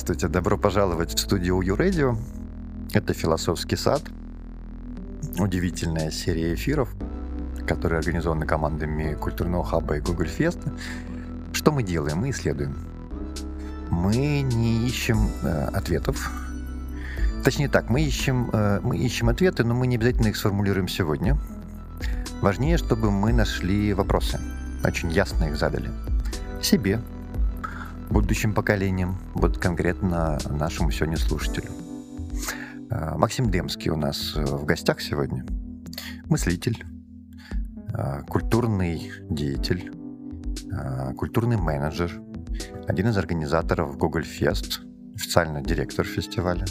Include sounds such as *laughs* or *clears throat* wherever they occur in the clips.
Здравствуйте, добро пожаловать в студию Radio. Это «Философский сад», удивительная серия эфиров, которые организованы командами Культурного хаба и Google Fest. Что мы делаем? Мы исследуем. Мы не ищем э, ответов. Точнее так, мы ищем, э, мы ищем ответы, но мы не обязательно их сформулируем сегодня. Важнее, чтобы мы нашли вопросы, очень ясно их задали. Себе, будущим поколениям, вот конкретно нашему сегодня слушателю. Э, Максим Демский у нас э, в гостях сегодня. Мыслитель, э, культурный деятель, культурный менеджер, один из организаторов Google Fest, официально директор фестиваля.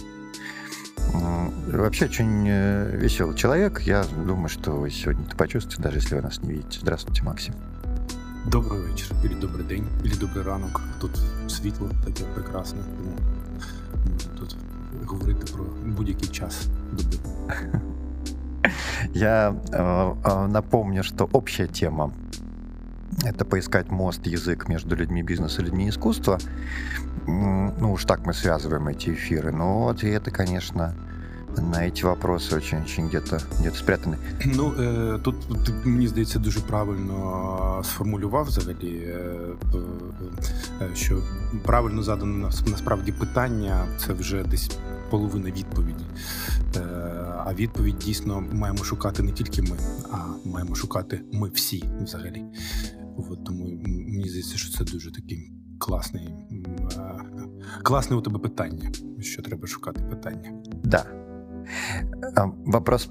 Вообще очень веселый человек. Я думаю, что вы сегодня это почувствуете, даже если вы нас не видите. Здравствуйте, Максим. Добрий вечір, або добрий день, або добрий ранок. Тут світло таке прекрасне, тому можна тут говорити про будь-який час доби. Я э, напомню, что общая тема — это поискать мост, язык между людьми бизнеса и людьми искусства. Ну уж так мы связываем эти эфиры. Но ответы, конечно, на эти вопроси очень-очень где-то где спрятані. Ну е, тут мені здається дуже правильно сформулював взагалі, е, е, що правильно задано насправді питання це вже десь половина відповіді. А відповідь дійсно маємо шукати не тільки ми, а маємо шукати ми всі взагалі. От, тому мені здається, що це дуже такий класний класне у тебе питання, що треба шукати питання. Да. Вопрос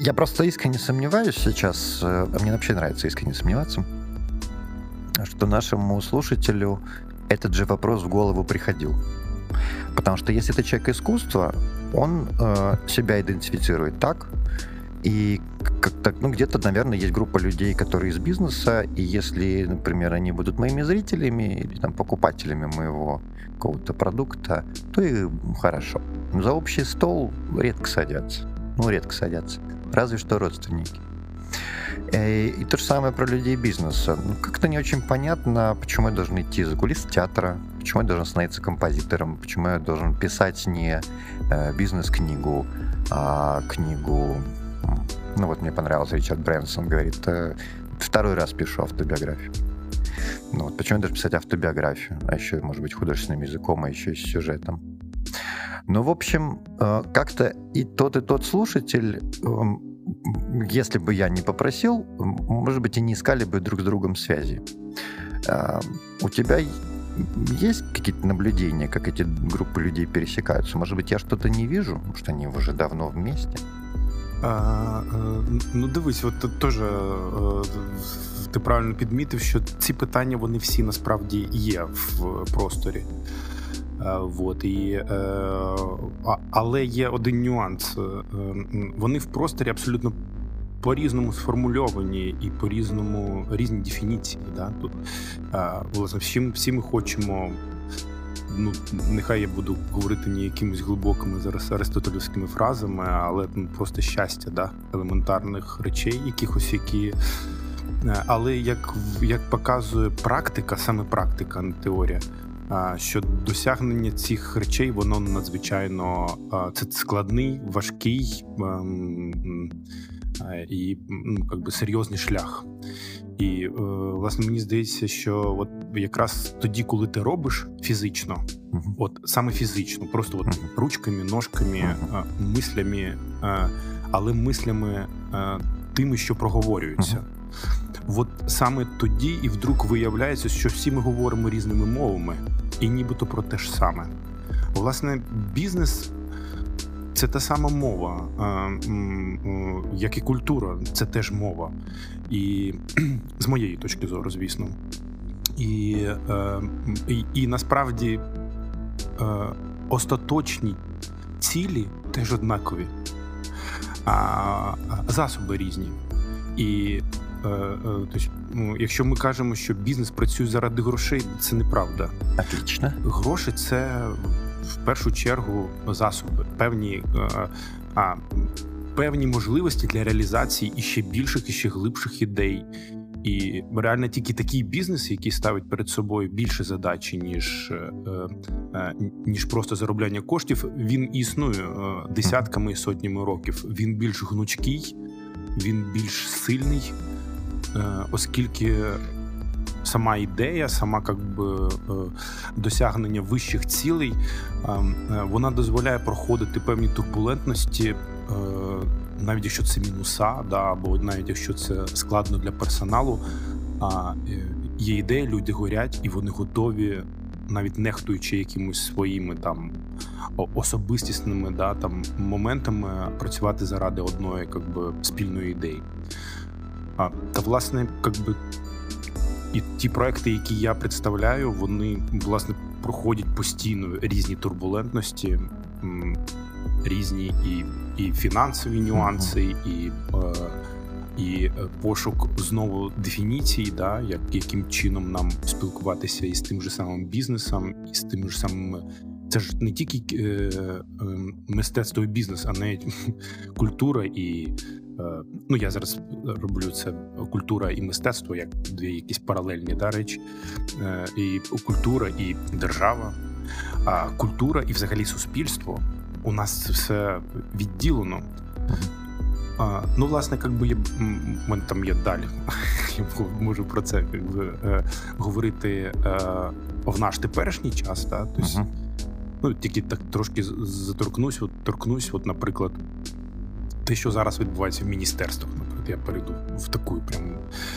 я просто искренне сомневаюсь сейчас, а мне вообще нравится искренне сомневаться, что нашему слушателю этот же вопрос в голову приходил. Потому что если это человек искусства, он э, себя идентифицирует так, и как-то, ну, где-то, наверное, есть группа людей, которые из бизнеса, и если, например, они будут моими зрителями или там покупателями моего какого-то продукта, то и хорошо. За общий стол редко садятся. Ну, редко садятся. Разве что родственники. Э, и то же самое про людей бизнеса. Ну, как-то не очень понятно, почему я должен идти за кулис театра, почему я должен становиться композитором, почему я должен писать не э, бизнес-книгу, а книгу... Ну вот мне понравился Ричард Брэнсон, говорит, э, второй раз пишу автобиографию. Ну вот почему должен писать автобиографию, а еще, может быть, художественным языком, а еще с сюжетом. Ну, в общем, как-то и тот, и тот слушатель эм, если бы я не попросил, может быть, и не искали бы друг с другом связи. А, у тебя есть какие-то наблюдения, как эти группы людей пересекаются? Может быть, я что-то не вижу, потому что они уже давно вместе? А, Ну, дивись, от теж ти правильно підмітив, що ці питання вони всі насправді є в просторі. Вот, і, е, Але є один нюанс. Е, вони в просторі абсолютно по-різному сформульовані і по-різному різні дефініції. Да? Тут, власне, всі ми хочемо. Ну, нехай я буду говорити не якимись глибокими зараз аристотелівськими фразами, але ну, просто щастя, да, елементарних речей, якихось які. Е, але як як показує практика, саме практика, не теорія, що досягнення цих речей воно надзвичайно це складний, важкий ем, і ну, серйозний шлях. І е, власне мені здається, що от якраз тоді, коли ти робиш фізично, uh-huh. от саме фізично, просто от uh-huh. ручками, ножками, uh-huh. мислями, але мислями тими, що проговорюються. От саме тоді і вдруг виявляється, що всі ми говоримо різними мовами, і нібито про те ж саме. Власне, бізнес це та сама мова, як і культура, це теж мова. І *clears throat* з моєї точки зору, звісно. І, е, і, і насправді е, остаточні цілі теж однакові, а засоби різні. І Тобто, ну, якщо ми кажемо, що бізнес працює заради грошей, це неправда. Отлично. Гроші це в першу чергу засоби, певні а, певні можливості для реалізації іще більших і ще глибших ідей. І реально тільки такий бізнес, який ставить перед собою більше задачі, ніж е, е, ніж просто заробляння коштів, він існує е, десятками і сотнями років. Він більш гнучкий, він більш сильний, е, оскільки сама ідея, сама как би, е, досягнення вищих цілей, е, вона дозволяє проходити певні турбулентності навіть якщо це мінуса, да, або навіть якщо це складно для персоналу, а е, є ідея, люди горять і вони готові, навіть нехтуючи якимось своїми там особистісними да, там моментами, працювати заради одної как би, спільної ідеї. А, Та власне, как би, і ті проекти, які я представляю, вони власне проходять постійно різні турбулентності, різні і і фінансові нюанси, і е, і е, пошук знову дефініцій, да, як, яким чином нам спілкуватися із тим же самим бізнесом, і з тим же самим. Це ж не тільки е, е, мистецтво і бізнес, а навіть *laughs* культура і. Е, ну, я зараз роблю це культура і мистецтво як дві якісь паралельні да, речі. І культура і держава, а культура і взагалі суспільство у нас це все відділено. А, Ну, власне, як би я мене там є далі. *laughs* Я можу про це як би, е, говорити е, в наш теперішній час. Да? Тобто, uh-huh. Ну, тільки так трошки заторкнусь, от торкнусь, от, наприклад, те, що зараз відбувається в міністерствах. Наприклад, я перейду в таку прям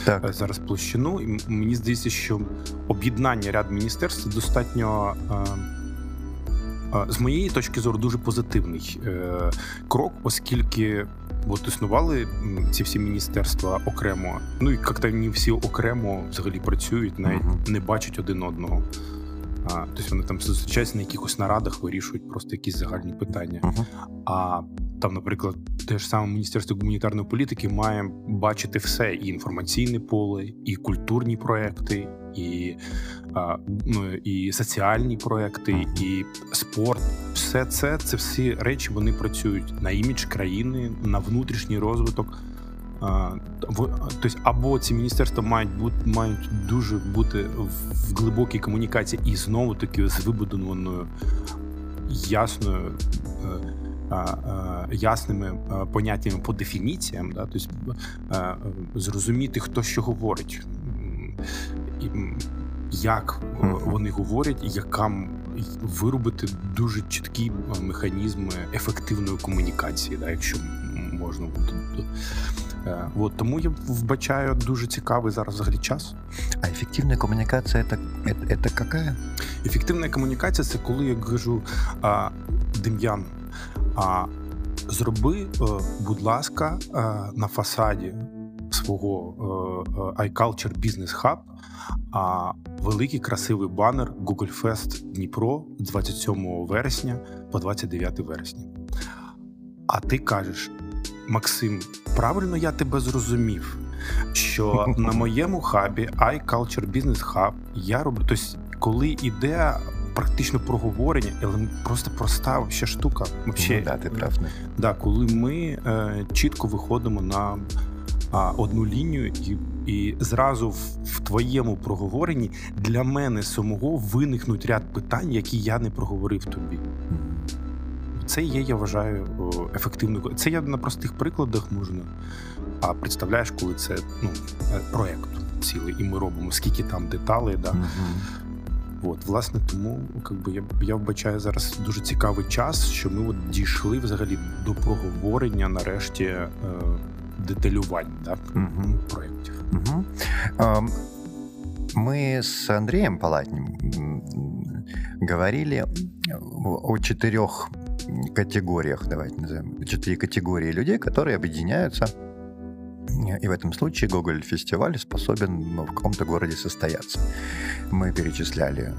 так. Е, зараз площину. І мені здається, що об'єднання ряд міністерств достатньо. Е, з моєї точки зору дуже позитивний е, крок, оскільки от існували ці всі міністерства окремо. Ну і як-то не всі окремо взагалі працюють, навіть uh-huh. не бачать один одного. А, Тобто вони там зустрічаються на якихось нарадах, вирішують просто якісь загальні питання. Uh-huh. А там, наприклад, те ж саме міністерство гуманітарної політики має бачити все: і інформаційне поле, і культурні проекти, і ну, і соціальні проекти, і спорт. Все це це всі речі вони працюють на імідж країни, на внутрішній розвиток. Тобто, або ці міністерства мають бути мають дуже бути в глибокій комунікації і знову таки з вибудованою ясною. Е, ясними поняттями по дефініціям, да, тобто зрозуміти, хто що говорить, як вони говорять, яка виробити дуже чіткі механізми ефективної комунікації, да, якщо можна буде. Е, от, тому я вбачаю дуже цікавий зараз взагалі час. А ефективна комунікація це, це, це яка? Ефективна комунікація це коли я кажу а, Дем'ян, а зроби, е, будь ласка, е, на фасаді свого е, iCulture Business Hub а великий красивий банер Google Fest Дніпро 27 вересня по 29 вересня. А ти кажеш, Максим, правильно я тебе зрозумів, що *laughs* на моєму хабі iCulture Business Hub я роблю. Тобто, коли ідея практично проговорення, але просто проста ще штука. Вообще, ну, да, ти прав. Да, коли ми е, чітко виходимо на а, одну лінію, і і зразу в, в твоєму проговоренні для мене самого виникнуть ряд питань, які я не проговорив тобі. Це є, я вважаю, ефективною. Це я на простих прикладах можна. А представляєш, коли це ну, е, проєкт цілий, і ми робимо скільки там деталей. Да. Mm-hmm. От, власне, тому якби я я вбачаю зараз дуже цікавий час, що ми от дійшли взагалі до проговорення нарешті е, деталювань да, угу. проєктів. Угу. Мы с Андреем Палатним говорили о четырех категориях, давайте назовем, четыре категории людей, которые объединяются и в этом случае Гоголь фестиваль способен в каком-то городе состояться. Мы перечисляли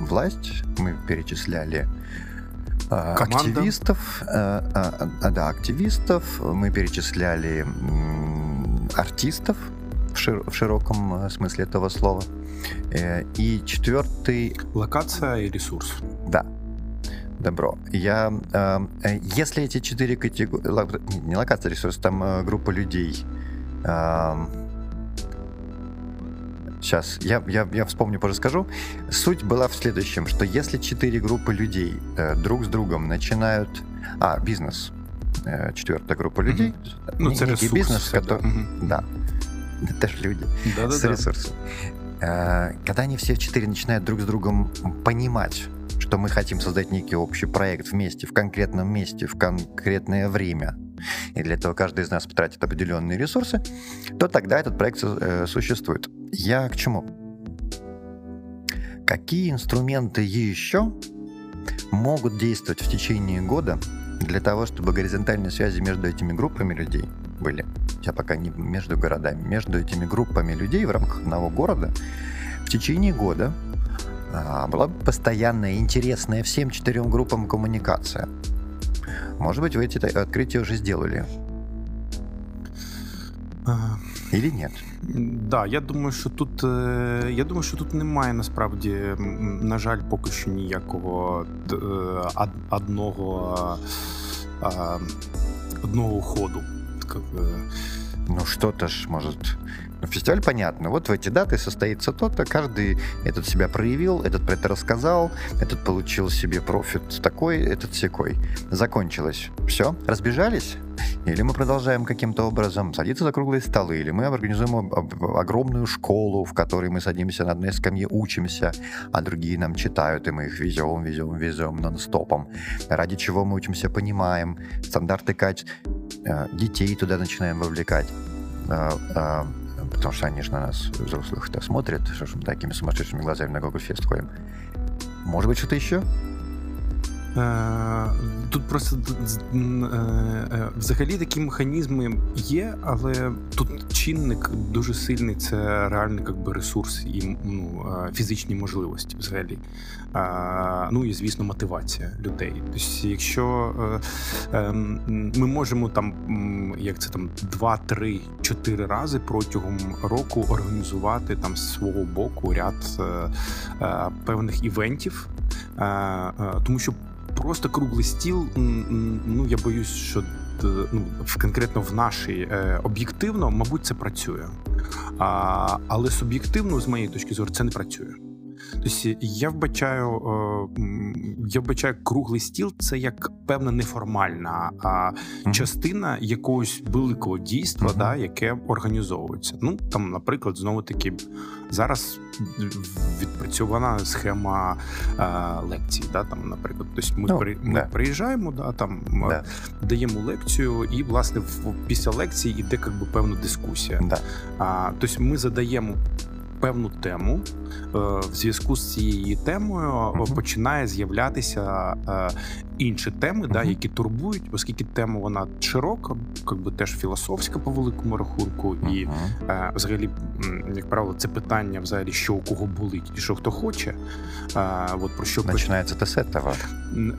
власть, мы перечисляли э, активистов, э, э, да, активистов, мы перечисляли артистов в, шир в широком смысле этого слова. И четвертый... Локация и ресурс. Да. Добро. Я, э, если эти четыре категории, не локация ресурс, там э, группа людей. Э, сейчас, я, я, я вспомню, позже скажу. Суть была в следующем, что если четыре группы людей э, друг с другом начинают... А, бизнес. Э, четвертая группа людей. Mm-hmm. Ну, это ресурс, бизнес, который... Mm-hmm. Да. Это же люди. Да-да-да. С ресурсом. Э, когда они все четыре начинают друг с другом понимать, что мы хотим создать некий общий проект вместе, в конкретном месте, в конкретное время, и для этого каждый из нас потратит определенные ресурсы, то тогда этот проект э, существует. Я к чему? Какие инструменты еще могут действовать в течение года для того, чтобы горизонтальные связи между этими группами людей были? Я пока не между городами, между этими группами людей в рамках одного города в течение года а, была бы постоянная, интересная всем четырем группам коммуникация. Может быть, вы эти открытия уже сделали? Или нет? Да, я думаю, що тут я думаю, що тут немає насправді, на жаль, поки що ніякого одного одного ходу. Ну, что-то ж может фестиваль понятно. Вот в эти даты состоится то-то, каждый этот себя проявил, этот про это рассказал, этот получил себе профит такой, этот секой. Закончилось. Все, разбежались? Или мы продолжаем каким-то образом садиться за круглые столы, или мы организуем огромную школу, в которой мы садимся на одной скамье, учимся, а другие нам читают, и мы их везем, везем, везем нон-стопом. Ради чего мы учимся, понимаем, стандарты качества, э, детей туда начинаем вовлекать э, э, потому что они же на нас, взрослых-то, смотрят, что же мы такими сумасшедшими глазами на Google Fest ходим. Может быть, что-то еще? Е, тут просто е, е, взагалі такі механізми є, але тут чинник дуже сильний це реальний якби, ресурс і ну, фізичні можливості взагалі. Ну і звісно, мотивація людей. Тобто, якщо ми можемо там, як це там, два, три, чотири рази протягом року організувати там з свого боку ряд певних івентів, тому що просто круглий стіл. Ну я боюсь, що ну, конкретно в нашій е, об'єктивно, мабуть, це працює. А, Але суб'єктивно, з моєї точки зору, це не працює. Тобто я вбачаю, е, я вбачаю круглий стіл це як певна неформальна mm-hmm. частина якогось великого дійства, mm-hmm. да, яке організовується. Ну там, наприклад, знову таки зараз відпрацьована схема а, лекцій. Да, там, наприклад, тобто ми, ну, при, ми приїжджаємо, да, там да. даємо лекцію, і власне в, після лекції йде якби певна дискусія. А, Тобто ми задаємо певну тему е, в зв'язку з цією темою uh-huh. починає з'являтися е, інші теми, uh-huh. да, які турбують, оскільки тема вона широка, якби теж філософська по великому рахунку, uh-huh. і е, взагалі, як правило, це питання взагалі, що у кого болить, і що хто хоче. От про що починається те сетова.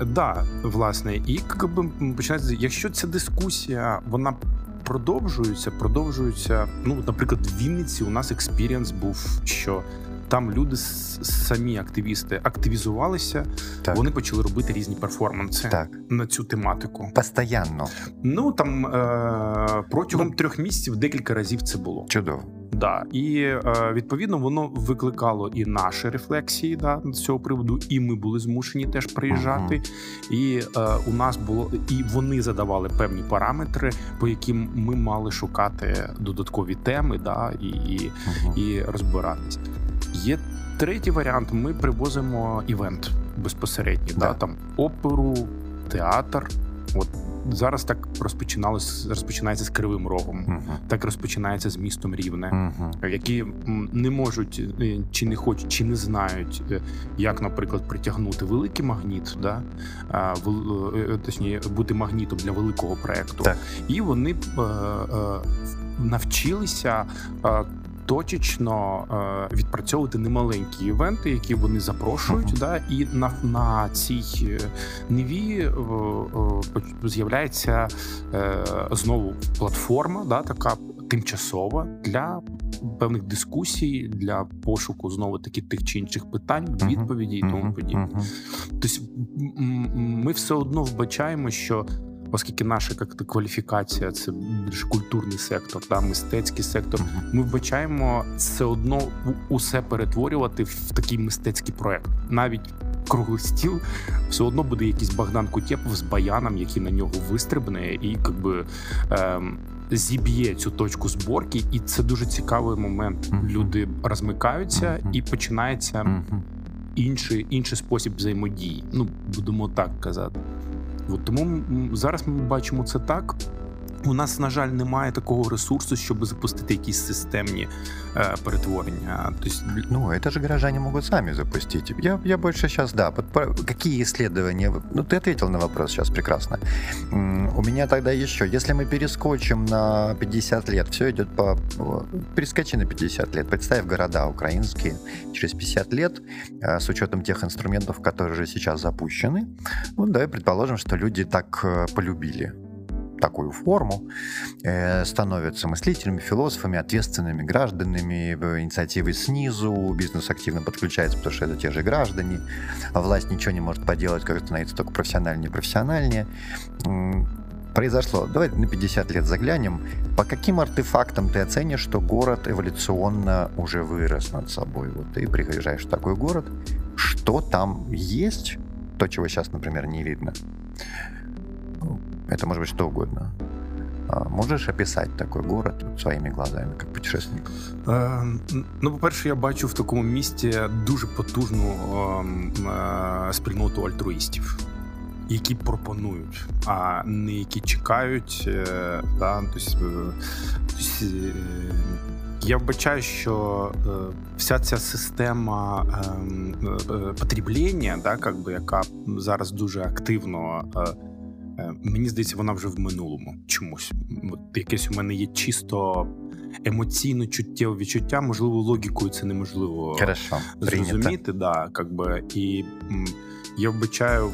Да, власне, і якби починається, якщо ця дискусія, вона продовжуються, продовжуються. Ну, наприклад, в Вінниці у нас experience був, що там люди самі активісти активізувалися, так. вони почали робити різні перформанси так. на цю тематику. Постоянно. Ну там е- протягом ну, трьох місяців декілька разів це було. Чудово. Да, і е, відповідно воно викликало і наші рефлексії да, з цього приводу, і ми були змушені теж приїжджати. Uh-huh. І е, у нас було і вони задавали певні параметри, по яким ми мали шукати додаткові теми, да, і, і, uh-huh. і розбиратись. Є третій варіант: ми привозимо івент безпосередньо, да. да там оперу, театр. От зараз так розпочиналось, розпочинається з кривим рогом, uh-huh. так розпочинається з містом Рівне, uh-huh. які не можуть е, чи не хочуть, чи не знають, е, як, наприклад, притягнути великий магніт, да е, точніше, бути магнітом для великого проекту, так. і вони навчилися точечно е, відпрацьовувати немаленькі івенти, які вони запрошують. Uh-huh. Да, І на на цій е, ниві е, з'являється знову платформа, да, така тимчасова для певних дискусій для пошуку знову таки тих чи інших питань, відповіді і тому подібне. Тобто ми все одно вбачаємо, що оскільки наша як кваліфікація це більш культурний сектор, да, мистецький сектор. Ми вбачаємо все одно усе перетворювати в такий мистецький проект. Навіть круглий стіл все одно буде якийсь Богдан Кутєпов з баяном, який на нього вистрибне, і якби. Ем, Зіб'є цю точку зборки, і це дуже цікавий момент. Mm-hmm. Люди розмикаються, mm-hmm. і починається mm-hmm. інший інший спосіб взаємодії. Ну будемо так казати. От тому зараз ми бачимо це так. У нас, на жаль, немає такого ресурсу, щоб запустити якісь системні э, перетворення. То есть... Ну, это же горожане могут сами запустить. Я, я больше сейчас, да, под, какие исследования... Ну, ты ответил на вопрос сейчас прекрасно. У меня тогда еще, если мы перескочим на 50 лет, все идет по... Перескочи на 50 лет. Представь города украинские через 50 лет, э, с учетом тех инструментов, которые же сейчас запущены. Ну, давай предположим, что люди так э, полюбили такую форму, э, становятся мыслителями, философами, ответственными гражданами, инициативы снизу, бизнес активно подключается, потому что это те же граждане, а власть ничего не может поделать, как становится только профессиональнее и профессиональнее. Произошло. Давай на 50 лет заглянем. По каким артефактам ты оценишь, что город эволюционно уже вырос над собой? Вот ты приезжаешь в такой город, что там есть, то, чего сейчас, например, не видно. Это может быть что угодно. Можеш описати такий город своїми глазами, як путешественник? Е, ну, по-перше, я бачу в такому місті дуже потужну е, спільноту альтруїстів, які пропонують, а не які чекають. Е, да, тобто, я вбачаю, що вся ця система потреблення, да, би, яка зараз дуже активно. Е, мені здається, вона вже в минулому чомусь. От Якесь у мене є чисто емоційно чуттєве відчуття, можливо, логікою це неможливо Хорошо, зрозуміти. Да, как би, І я вбачаю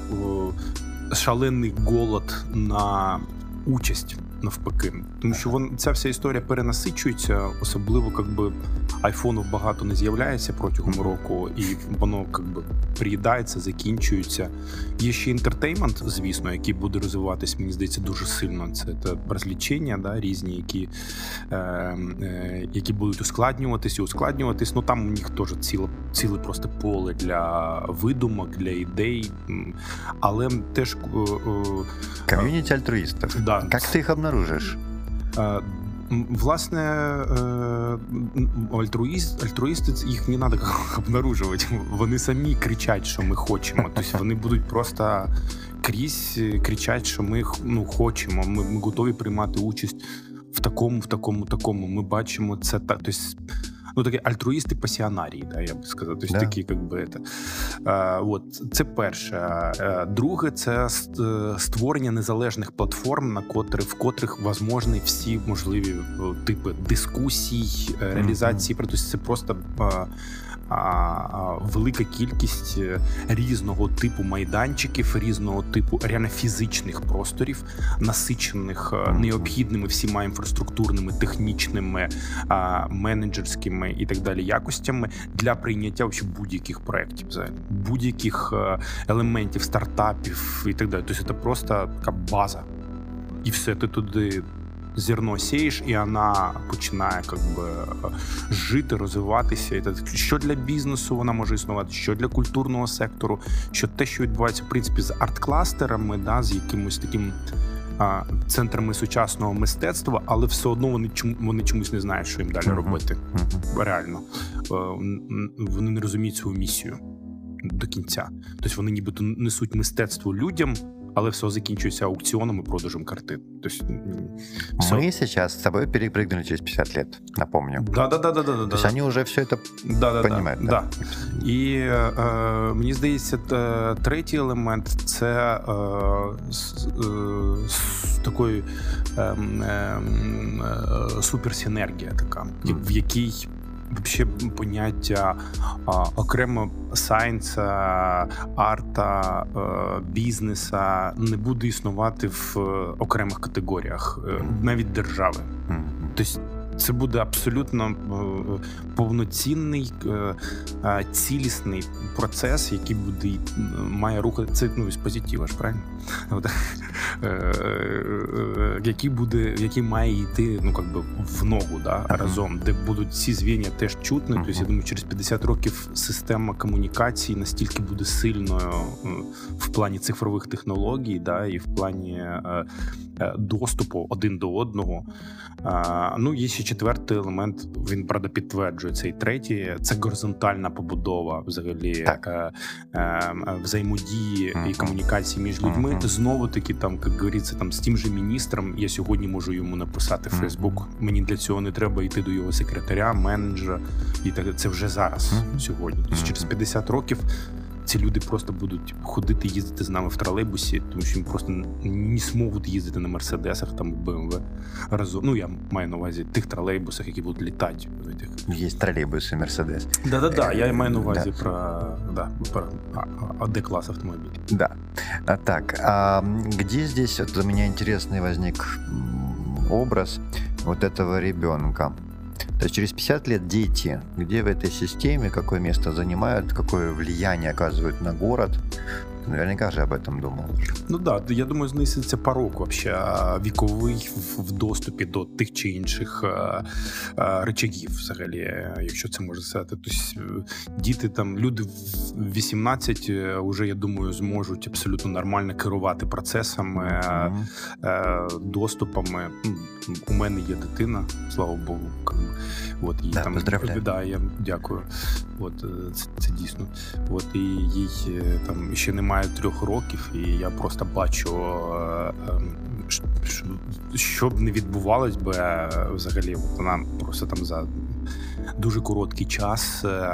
шалений голод на участь навпаки, тому що вон ця вся історія перенасичується, особливо якби айфонів багато не з'являється протягом року, і воно якби приїдається, закінчується. Є ще інтертеймент, звісно, який буде розвиватись, мені здається, дуже сильно. Це та розлічення, да, різні, які е, е, які будуть ускладнюватись і ускладнюватись. Ну там у них теж ціле, ціле просто поле для видумок, для ідей, але теж е, е, ком'юніті альтруїстів. Да. Як ти їх обнаружиш? Е, власне, альтруїст, альтруїсти їх не треба *laughs* обнаружувати. Вони самі кричать, що ми хочемо. *laughs* Тобто вони будуть просто крізь кричать, що ми ну, хочемо. Ми, ми готові приймати участь в такому, в такому, такому. Ми бачимо це так. Тобто, ну такі альтруїсти пасіонарії, да, я б сказав. Тобто, да. такі, як би, це. А, от, це перше. А, друге, це створення незалежних платформ, на котрі, в котрих возможні всі можливі типи дискусій, реалізації. Mm-hmm. Тобто це просто велика кількість е, різного типу майданчиків, різного типу реально фізичних просторів, насичених е, необхідними всіма інфраструктурними, технічними, менеджерськими і так далі якостями для прийняття будь-яких проєктів, будь-яких е, елементів стартапів і так далі. Тобто це просто така база, і все ти туди зерно сієш, і вона починає как би, жити, розвиватися. І так, що для бізнесу вона може існувати, що для культурного сектору, що те, що відбувається в принципі з арт-кластерами, да, з якимось таким. Центрами сучасного мистецтва, але все одно вони чому вони чомусь не знають, що їм далі uh-huh. робити. Uh-huh. Реально е, вони не розуміють свою місію до кінця. Тобто вони нібито несуть мистецтво людям, але все закінчується аукціоном і продажем картин. Тобто, все. Мы сейчас с тобой перепрыгнули через 50 лет, напомню. Да, да, да, да, да, То есть они уже все это да, да, понимают. Да, да. І е, е, мені здається, третій елемент це е, з, е, з такої е, е, суперсинергія, така, mm. в якій вообще поняття а, окремо сайнса, арта, а, бізнеса не буде існувати в окремих категоріях, навіть держави. Тобто Це буде абсолютно е, повноцінний е, цілісний процес, який буде має рухати це ну, з позитива ж правильно? Який буде, який має йти ну как би в ногу да, разом, де будуть ці звіння теж чутні. Тобто, я думаю, через 50 років система комунікації настільки буде сильною в плані цифрових технологій, да, і в плані доступу один до одного. Ну, є ще четвертий елемент. Він правда підтверджує цей третій. Це горизонтальна побудова, взагалі так. Е, е, взаємодії uh-huh. і комунікації між людьми. Uh-huh. Знову таки, там як говориться, там з тим же міністром. Я сьогодні можу йому написати в Фейсбук. Мені для цього не треба йти до його секретаря, менеджера, і так це вже зараз сьогодні. Тобто через 50 років ці люди просто будуть ходити, їздити з нами в тролейбусі, тому що їм просто не зможуть їздити на мерседесах там БМВ разом. Ну я маю на увазі тих тролейбусах, які будуть літати. Є тролейбуси, мерседес. Да, да, да. Я маю на увазі да. про да, про АД класс автомобилей. Да. А, так, а где здесь вот у меня интересный возник образ вот этого ребенка? То есть через 50 лет дети, где в этой системе, какое место занимают, какое влияние оказывают на город, Наверняка же об этом думав. Ну да, я думаю, знизиться порог вообще віковий в доступі до тих чи інших речагів, взагалі, якщо це можна сказати. Тобто діти там, люди в 18 вже, я думаю, зможуть абсолютно нормально керувати процесами, mm-hmm. доступами. У мене є дитина, слава Богу. От їй да, там да, я дякую. От це, це дійсно. От і їй там ще немає маю трьох років, і я просто бачу, е, ем, що б не відбувалось би е, взагалі. Вона просто там за дуже короткий час е,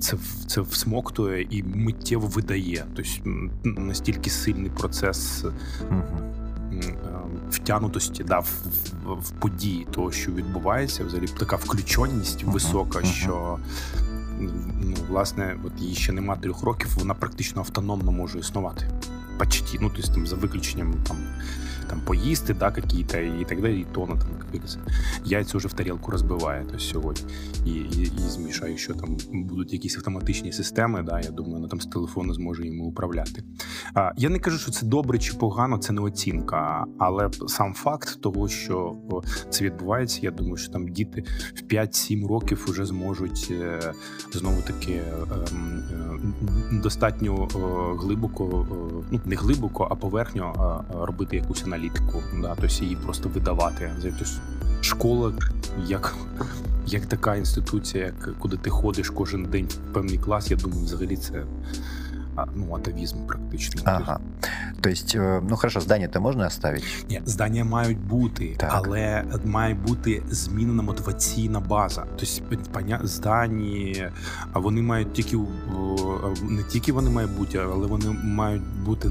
це це всмоктує і миттєво видає. Тобто настільки сильний процес. Втянутості да, в, в, в події того, що відбувається, взагалі така включеність висока, що ну, власне, от їй ще нема трьох років, вона практично автономно може існувати. Почти, ну, тобто, там, за виключенням там там поїсти, да, какие-то и так далее, и то там, как говорится, яйця вже в тарілку розбиває то сьогодні. І, і, і змішає, що там будуть якісь автоматичні системи, да, я думаю, вона там з телефону зможе йому управляти. А, Я не кажу, що це добре чи погано, це не оцінка, але сам факт того, що це відбувається, я думаю, що там діти в 5-7 років вже зможуть е, знову таки ем, е, достатньо глибоко, ну не глибоко, а поверхньо робити якусь аналітику аналітику, да, тобто її просто видавати. Тобто школа як як така інституція, як куди ти ходиш кожен день в певний клас, я думаю, взагалі це ну, атовізм практично. Ага. Тобто, ну хорошо, здання то можна оставити? Ні, здання мають бути, так. але має бути змінена мотиваційна база. Тобто, здані, вони мають тільки не тільки вони мають бути, але вони мають бути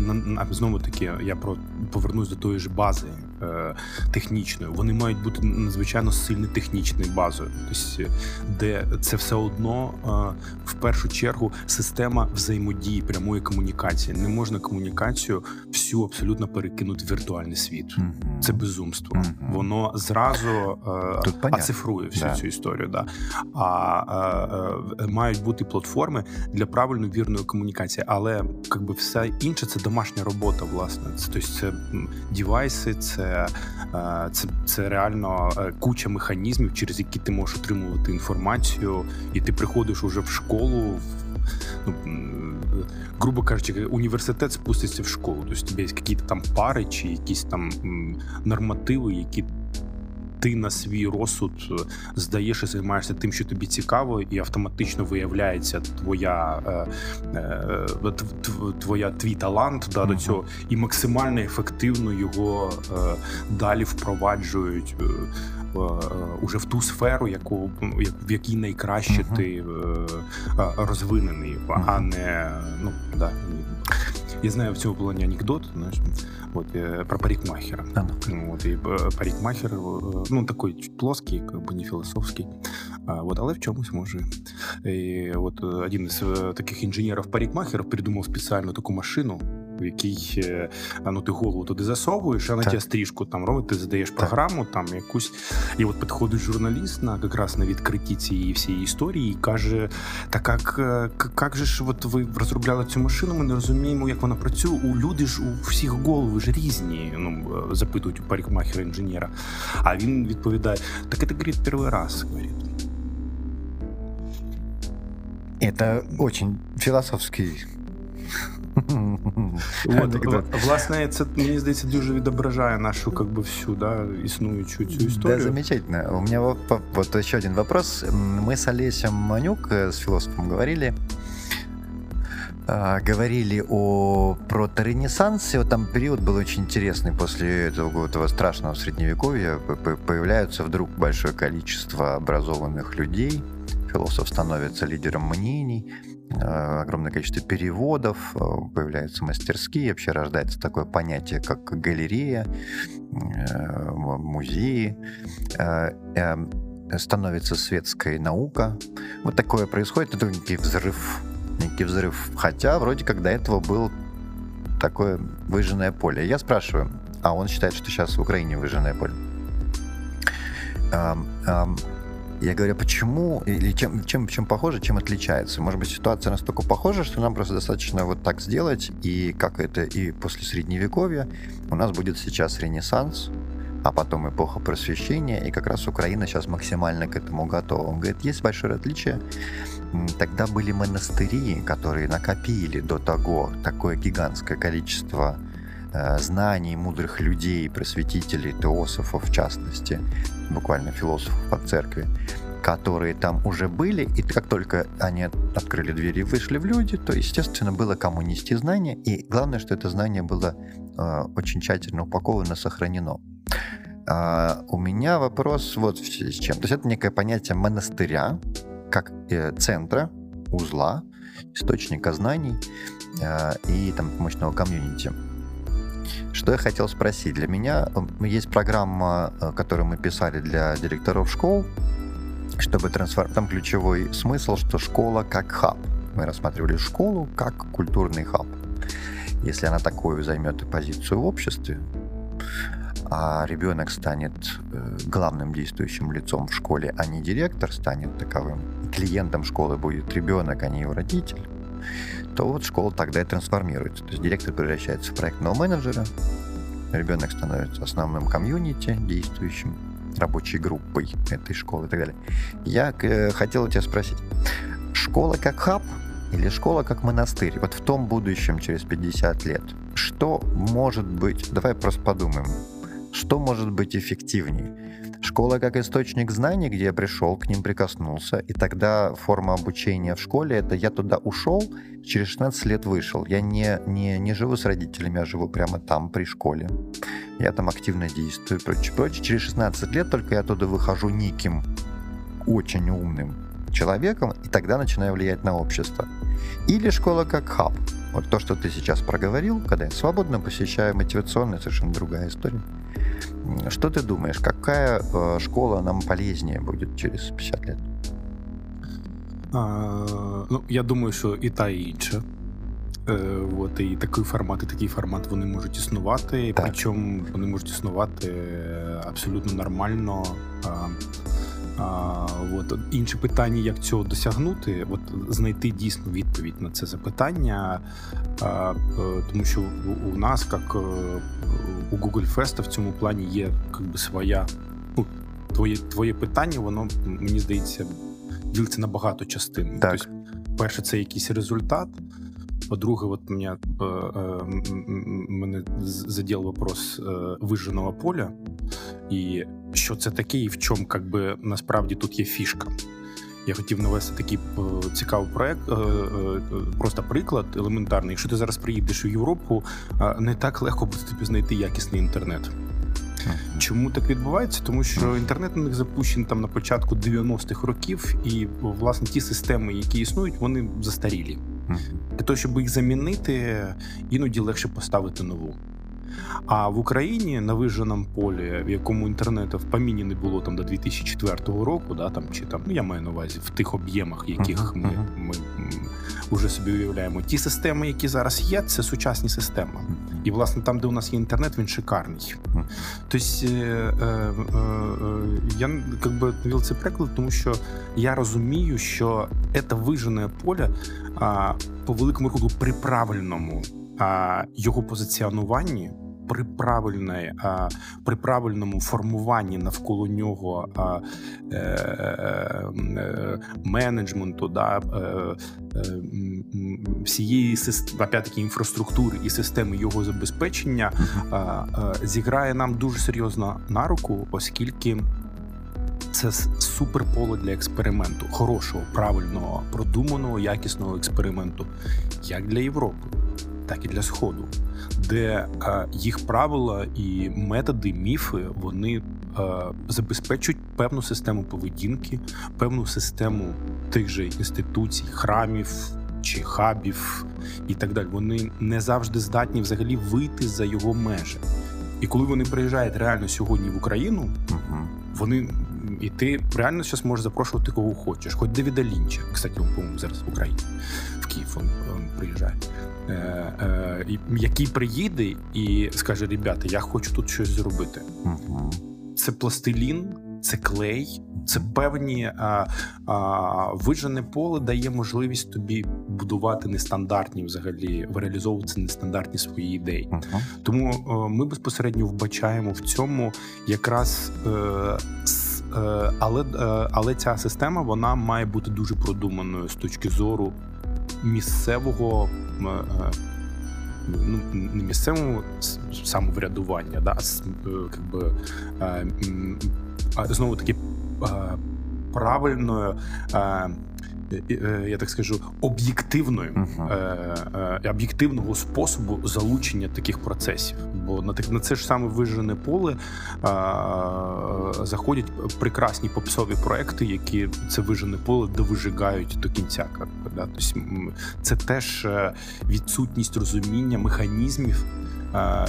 знову таки. Я про повернусь до тої ж бази е, технічної. Вони мають бути надзвичайно сильно технічною базою, тобто, де це все одно е, в першу чергу система взаємодії прямої комунікації. Не можна комунікацію всю абсолютно перекинути в віртуальний світ. Mm-hmm. Це безумство. Mm-hmm. Воно зразу е, оцифрує всю да. цю історію. Да. А е, е, мають бути платформи для правильно вірної комунікації, але якби все інше це домашня робота. Власне, тобто це дівайси, це, е, це, це реально е, куча механізмів, через які ти можеш отримувати інформацію, і ти приходиш уже в школу. ну, грубо кажучи, університет спуститься в школу. Тобто тебе є якісь там пари чи якісь там нормативи, які ти на свій розсуд е, здаєш і займаєшся тим, що тобі цікаво, і автоматично виявляється твоя е, е, твоя твій талант да, до цього, і максимально ефективно його далі впроваджують. Уже в ту сферу, яку в якій найкраще uh-huh. ти розвинений, uh-huh. а не ну да. Я знаю в цьому плані анекдот, знаєш, вот, про парикмахера. Uh-huh. Вот, и парикмахер, ну, такой плоский, как бы не философский, вот, але в чомусь може. І от один із таких інженерів-парикмахерів придумав спеціальну таку машину, який е, ну ти голову туди засовуєш, а на тебе стрічку там робить, ти задаєш програму, там якусь. І от підходить журналіст на якраз на відкритті цієї всієї історії і каже: Так як, як же ж от ви розробляли цю машину, ми не розуміємо, як вона працює. У люди ж у всіх голови ж різні. Ну запитують у парикмахера інженера. А він відповідає: так це говорить, перший раз. Говорить. Это очень философский *laughs* От, власне, це мені здається дуже відображає нашу как бы всю да, існуючу цю історию. Да, замечательно. У меня вот, вот еще один вопрос. Мы с Олесем Манюк, э, с философом, говорили, говорили о проторенессансе. Вот там период был очень интересный. После этого, этого страшного средневековья появляются вдруг большое количество образованных людей. Философ становится лидером мнений Э, огромное количество переводов, э, появляются мастерские, вообще рождается такое понятие, как галерея, э, музеи, эм, становится светская наука. Вот такое происходит, это некий взрыв, некий взрыв. Хотя вроде как до этого был такое выжженное поле. Я спрашиваю, а он считает, что сейчас в Украине выжженное поле. Я говорю, почему или чем, чем, чем похоже, чем отличается? Может быть, ситуация настолько похожа, что нам просто достаточно вот так сделать, и как это и после Средневековья у нас будет сейчас Ренессанс, а потом эпоха просвещения, и как раз Украина сейчас максимально к этому готова. Он говорит, есть большое отличие. Тогда были монастыри, которые накопили до того такое гигантское количество знаний мудрых людей, просветителей, теософов в частности, буквально философов от церкви, которые там уже были, и как только они открыли двери и вышли в люди, то, естественно, было кому нести знания, и главное, что это знание было э, очень тщательно упаковано, сохранено. А у меня вопрос вот с чем. То есть это некое понятие монастыря, как э, центра, узла, источника знаний э, и там мощного комьюнити. Что я хотел спросить? Для меня есть программа, э, которую мы писали для директоров школ, чтобы трансформировать. Там ключевой смысл, что школа как хаб. Мы рассматривали школу как культурный хаб. Если она такую займет позицию в обществе, а ребенок станет э, главным действующим лицом в школе, а не директор станет таковым, клиентом школы будет ребенок, а не его родитель, то вот школа тогда и трансформируется. То есть директор превращается в проектного менеджера, ребенок становится основным комьюнити действующим, рабочей группой этой школы и так далее. Я э, хотел тебя спросить, школа как хаб или школа как монастырь? Вот в том будущем, через 50 лет, что может быть, давай просто подумаем, что может быть эффективнее? Школа как источник знаний, где я пришел, к ним прикоснулся, и тогда форма обучения в школе — это я туда ушел, через 16 лет вышел. Я не, не, не живу с родителями, я живу прямо там, при школе. Я там активно действую и прочее, прочее. Через 16 лет только я оттуда выхожу неким очень умным человеком, и тогда начинаю влиять на общество. Или школа как хаб. Вот то, что ты сейчас проговорил, когда я свободно посещаю мотивационная, совершенно другая история. Что ты думаешь, какая э, школа нам полезнее будет через 50 лет? А, ну, Я думаю, що і та, і інша. Е, от, І такий формат, і такий формат вони можуть існувати. Так. Причому вони можуть існувати абсолютно нормально. А, а, от. Інше питання, як цього досягнути, от знайти дійсно відповідь на це запитання, а, е, тому що у, нас, як е, у Google Fest, в цьому плані є якби своя. Ну, Твоє твоє питання, воно мені здається, ділиться на багато частин. Так. Тобто, перше, це якийсь результат. По-друге, от мене, мене заділ вопрос виженого поля, і що це таке, і в чому как би, насправді тут є фішка. Я хотів навести такий цікавий проект, просто приклад елементарний. Якщо ти зараз приїдеш у Європу, не так легко буде тобі знайти якісний інтернет. Чому так відбувається? Тому що інтернет у них запущений там на початку 90-х років, і власне ті системи, які існують, вони застарілі. Для того, щоб їх замінити, іноді легше поставити нову. А в Україні на виженому полі, в якому інтернету в поміні не було там до 2004 року, да, там чи там ну я маю на увазі в тих об'ємах, яких ми, ми вже собі уявляємо. Ті системи, які зараз є, це сучасні системи. І власне там, де у нас є інтернет, він шикарний. Тобто я якби навів цей приклад, тому що я розумію, що це вижене поле по великому рахунку при правильному його позиціонуванні при правильної, при правильному формуванні навколо нього е, е, менеджменту, да, е, всієї опять-таки, інфраструктури і системи його забезпечення зіграє нам дуже серйозно на руку, оскільки. Це суперполе для експерименту, хорошого, правильного, продуманого, якісного експерименту, як для Європи, так і для Сходу де е, їх правила і методи, міфи вони е, забезпечують певну систему поведінки, певну систему тих же інституцій, храмів чи хабів і так далі. Вони не завжди здатні взагалі вийти за його межі. І коли вони приїжджають реально сьогодні в Україну, вони і ти реально зараз можеш запрошувати кого хочеш, хоч Девіда Лінча, кстати, він, по-моєму, зараз в Україні, в Київ він, він приїжджає. Е, е, який приїде і скаже: Ребята, я хочу тут щось зробити. Угу. Це пластилін, це клей, це певні а, а, вижене поле дає можливість тобі будувати нестандартні, взагалі реалізовувати нестандартні свої ідеї. Uh-huh. Тому е, ми безпосередньо вбачаємо в цьому якраз. Е, е, але е, але ця система вона має бути дуже продуманою з точки зору місцевого е, е, ну, не місцевого самоврядування, да, а е, знову таки правильною Е, я так скажу, об'єктивною uh-huh. об'єктивного способу залучення таких процесів. Бо на на це ж саме вижене поле заходять прекрасні попсові проекти, які це вижене поле довижигають до кінця. Да? Тобто це теж відсутність розуміння механізмів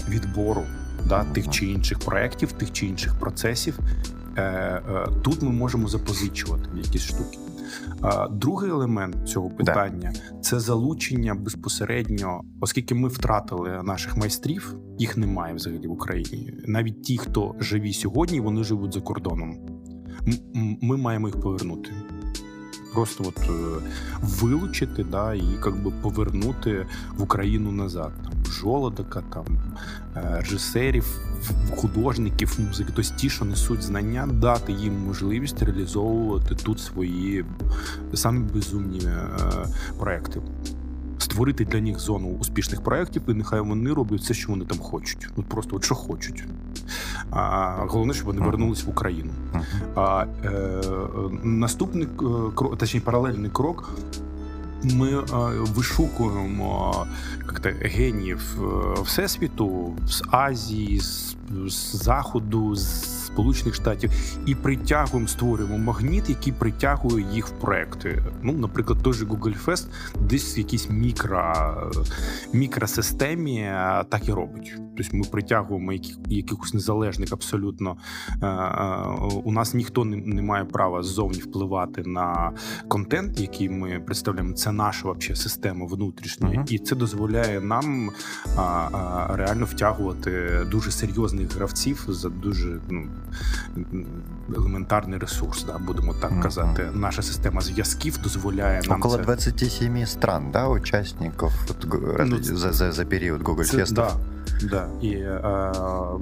відбору да, uh-huh. тих чи інших проєктів, тих чи інших процесів. Тут ми можемо запозичувати якісь штуки. Другий елемент цього питання да. це залучення безпосередньо, оскільки ми втратили наших майстрів, їх немає взагалі в Україні. Навіть ті, хто живі сьогодні, вони живуть за кордоном. Ми маємо їх повернути просто от е, вилучити, да, і би повернути в Україну назад. Жолодика, там е, режисерів, художників, музики, тобто ті, що несуть знання, дати їм можливість реалізовувати тут свої самі безумні е, проекти створити для них зону успішних проєктів, і нехай вони роблять все, що вони там хочуть. От просто от що хочуть. А головне, щоб вони вернулись в Україну. А е, наступний е, крок, точніше, паралельний крок. Ми е, вишукуємо як-то, геніїв е, всесвіту з Азії, з Заходу, з Сполучених Штатів і притягуємо, створюємо магніт, який притягує їх в проекти. Ну, наприклад, той же Google Fest десь в якійсь мікро, мікросистемі так і робить. Тобто ми притягуємо яких, якихось незалежних абсолютно. У нас ніхто не, не має права ззовні впливати на контент, який ми представляємо. Це наша вообще система внутрішня, uh-huh. і це дозволяє нам а, а, реально втягувати дуже серйозних гравців за дуже ну елементарний ресурс, да, будемо так mm-hmm. казати. Наша система зв'язків дозволяє нам около це... 27 стран, да, учасників ну, за, за, за період Google Fest. Да. Да. І а,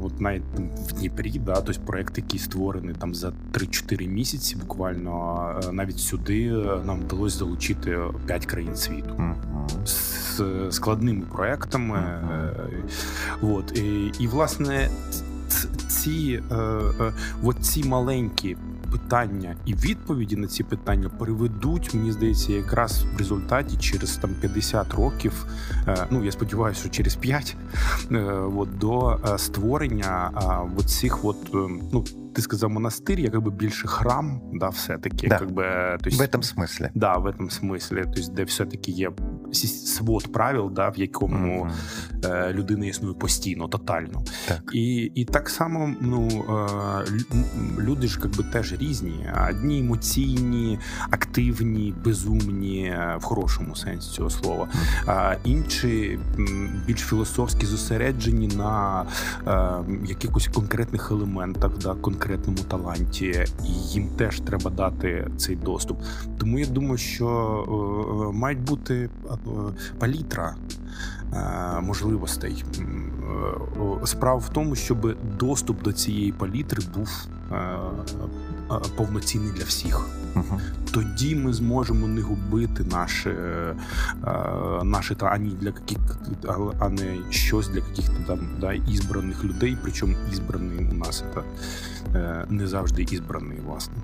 от навіть в Дніпрі, да, тобто проект, який створений там за 3-4 місяці, буквально навіть сюди нам вдалося залучити 5 країн світу. Mm-hmm. З складними проектами. Mm-hmm. От. І, і, власне, ці, е, е, от ці маленькі питання і відповіді на ці питання приведуть, мені здається, якраз в результаті через там 50 років. Е, ну я сподіваюся, що через 5, е, от, до е, створення от цих от ну. Ты сказал монастырь, я как бы більше храм, да, все-таки, да. как бы, то есть, в этом смысле. Да, в этом смысле, то есть, де все-таки є свод правил, да, в якому mm-hmm. людина існує постійно, тотально. Так. І і так само ну, люди ж якби теж різні. Одні емоційні, активні, безумні в хорошому сенсі цього слова, а інші більш філософські зосереджені на якихось конкретних елементах, да, конкретному таланті, і їм теж треба дати цей доступ. Тому я думаю, що е, мають бути е, палітра е, можливостей. Справа в тому, щоб доступ до цієї палітри був повноцінний для всіх. Угу. Тоді ми зможемо не губити наші наші та ані для яких, а не щось для яких-то там да, ізбраних людей. Причому ізбраний у нас це не завжди ізбраний, власне.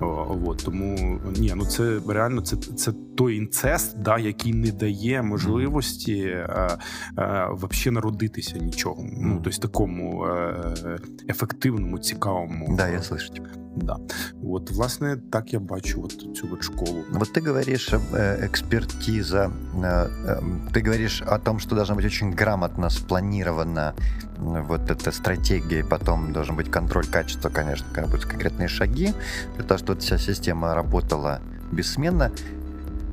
О, от, тому ні, ну це реально це це той інцест, да, який не дає можливості е, е, вообще народитися нічого. Ну тобто такому е, ефективному, цікавому. Да, я слышу. Да. Вот, власне, так я бачу вот цю вот школу. Вот ты говоришь э, экспертиза, э, э, ты говоришь о том, что должна быть очень грамотно спланирована вот эта стратегия, потом должен быть контроль качества, конечно, когда будут конкретные шаги, для того, чтобы вся система работала бессменно.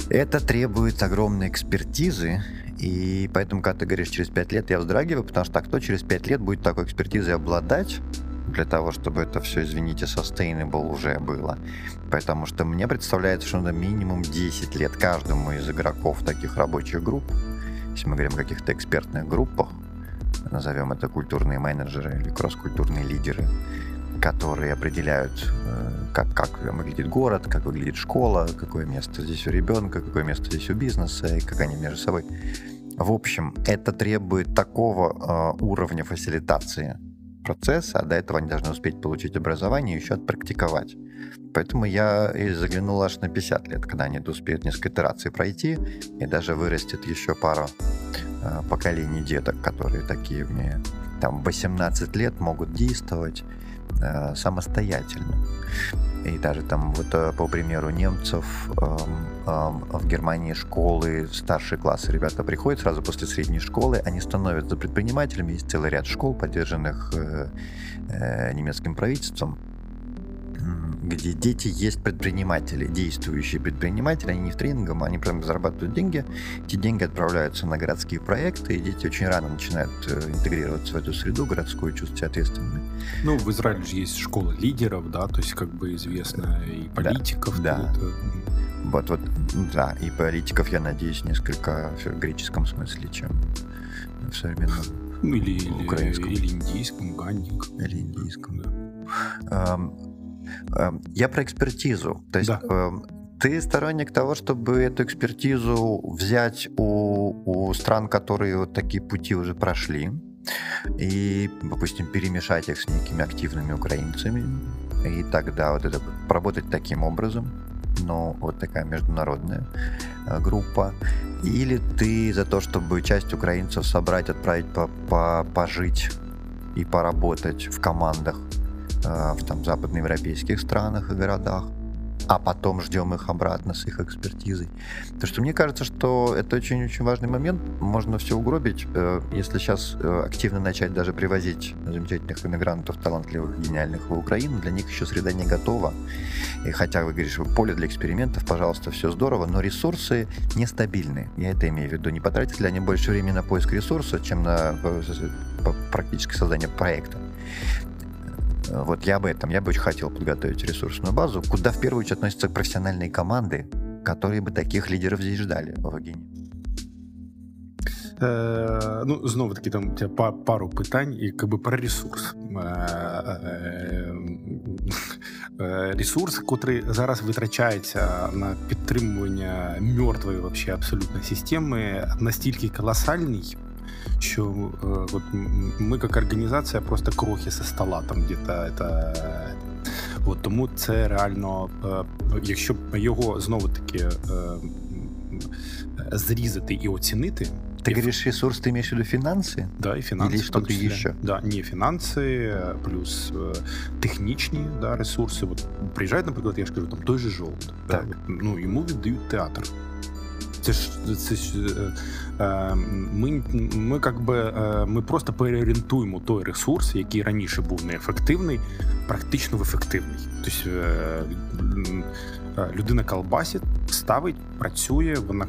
Это требует огромной экспертизы, и поэтому, когда ты говоришь через 5 лет, я вздрагиваю, потому что а кто через 5 лет будет такой экспертизой обладать, для того, чтобы это все, извините, sustainable уже было. Потому что мне представляется, что надо минимум 10 лет каждому из игроков таких рабочих групп, если мы говорим о каких-то экспертных группах, назовем это культурные менеджеры или кросс-культурные лидеры, которые определяют, э, как, как выглядит город, как выглядит школа, какое место здесь у ребенка, какое место здесь у бизнеса, и как они между собой. В общем, это требует такого э, уровня фасилитации процесса, а до этого они должны успеть получить образование и еще отпрактиковать. Поэтому я и заглянул аж на 50 лет, когда они успеют несколько итераций пройти, и даже вырастет еще пара э, поколений деток, которые такие там 18 лет могут действовать э, самостоятельно. И даже там вот э, по примеру немцев э, э, в Германии школы, старшие классы ребята приходят сразу после средней школы, они становятся предпринимателями, есть целый ряд школ, поддержанных э, э, немецким правительством, где дети есть предприниматели, действующие предприниматели, они не в тренингах, они прям зарабатывают деньги, эти деньги отправляются на городские проекты, и дети очень рано начинают э, интегрироваться в эту среду городскую, чувствовать себя ответственными. Ну, в Израиле же есть школа лидеров, да, то есть как бы известно и политиков. Да, да. Вот, вот, да, и политиков, я надеюсь, несколько в греческом смысле, чем в современном ну, или, украинском. Или, или индийском, ганник. Или индийском, да. Эм, я про экспертизу. То есть да. Эм, ты сторонник того, чтобы эту экспертизу взять у, у стран, которые вот такие пути уже прошли, и, допустим, перемешать их с некими активными украинцами, и тогда вот это поработать таким образом, но вот такая международная э, группа. Или ты за то, чтобы часть украинцев собрать, отправить по, по, пожить и поработать в командах в там, западноевропейских странах и городах, а потом ждем их обратно с их экспертизой. То что мне кажется, что это очень-очень важный момент. Можно все угробить, э, если сейчас э, активно начать даже привозить замечательных иммигрантов, талантливых, гениальных в Украину, для них еще среда не готова. И хотя вы говорите, поле для экспериментов, пожалуйста, все здорово, но ресурсы нестабильны. Я это имею в виду. Не потратят ли они больше времени на поиск ресурса, чем на практическое создание проекта? Вот я об этом. Я бы очень хотел подготовить ресурсную базу, куда в первую очередь относятся профессиональные команды, которые бы таких лидеров здесь ждали в Вагині. Е, ну, знову таки, там пару питань і якби про ресурс. Е, е, ресурс, який зараз витрачається на підтримування мертвої вообще абсолютно системи, настільки колосальний, що э, вот ми як організація просто крохи со стола там где-то это. От, тому це реально, е, якщо його знову таки е, зрізати і оцінити. Ты говоришь ресурс, ты имеешь в виду финансы? Да, и финансы. Или что-то еще? Да, не финансы, плюс э, технічні да, ресурси. Вот приїжджають, наприклад, я ж кажу, там той же жовт. Да, ну, йому віддають театр. це ж це ж е, ми ми, как би, ми просто переорієнтуємо той ресурс, який раніше був неефективний, практично в ефективний. Тобто людина колбасить, ставить, працює. Вона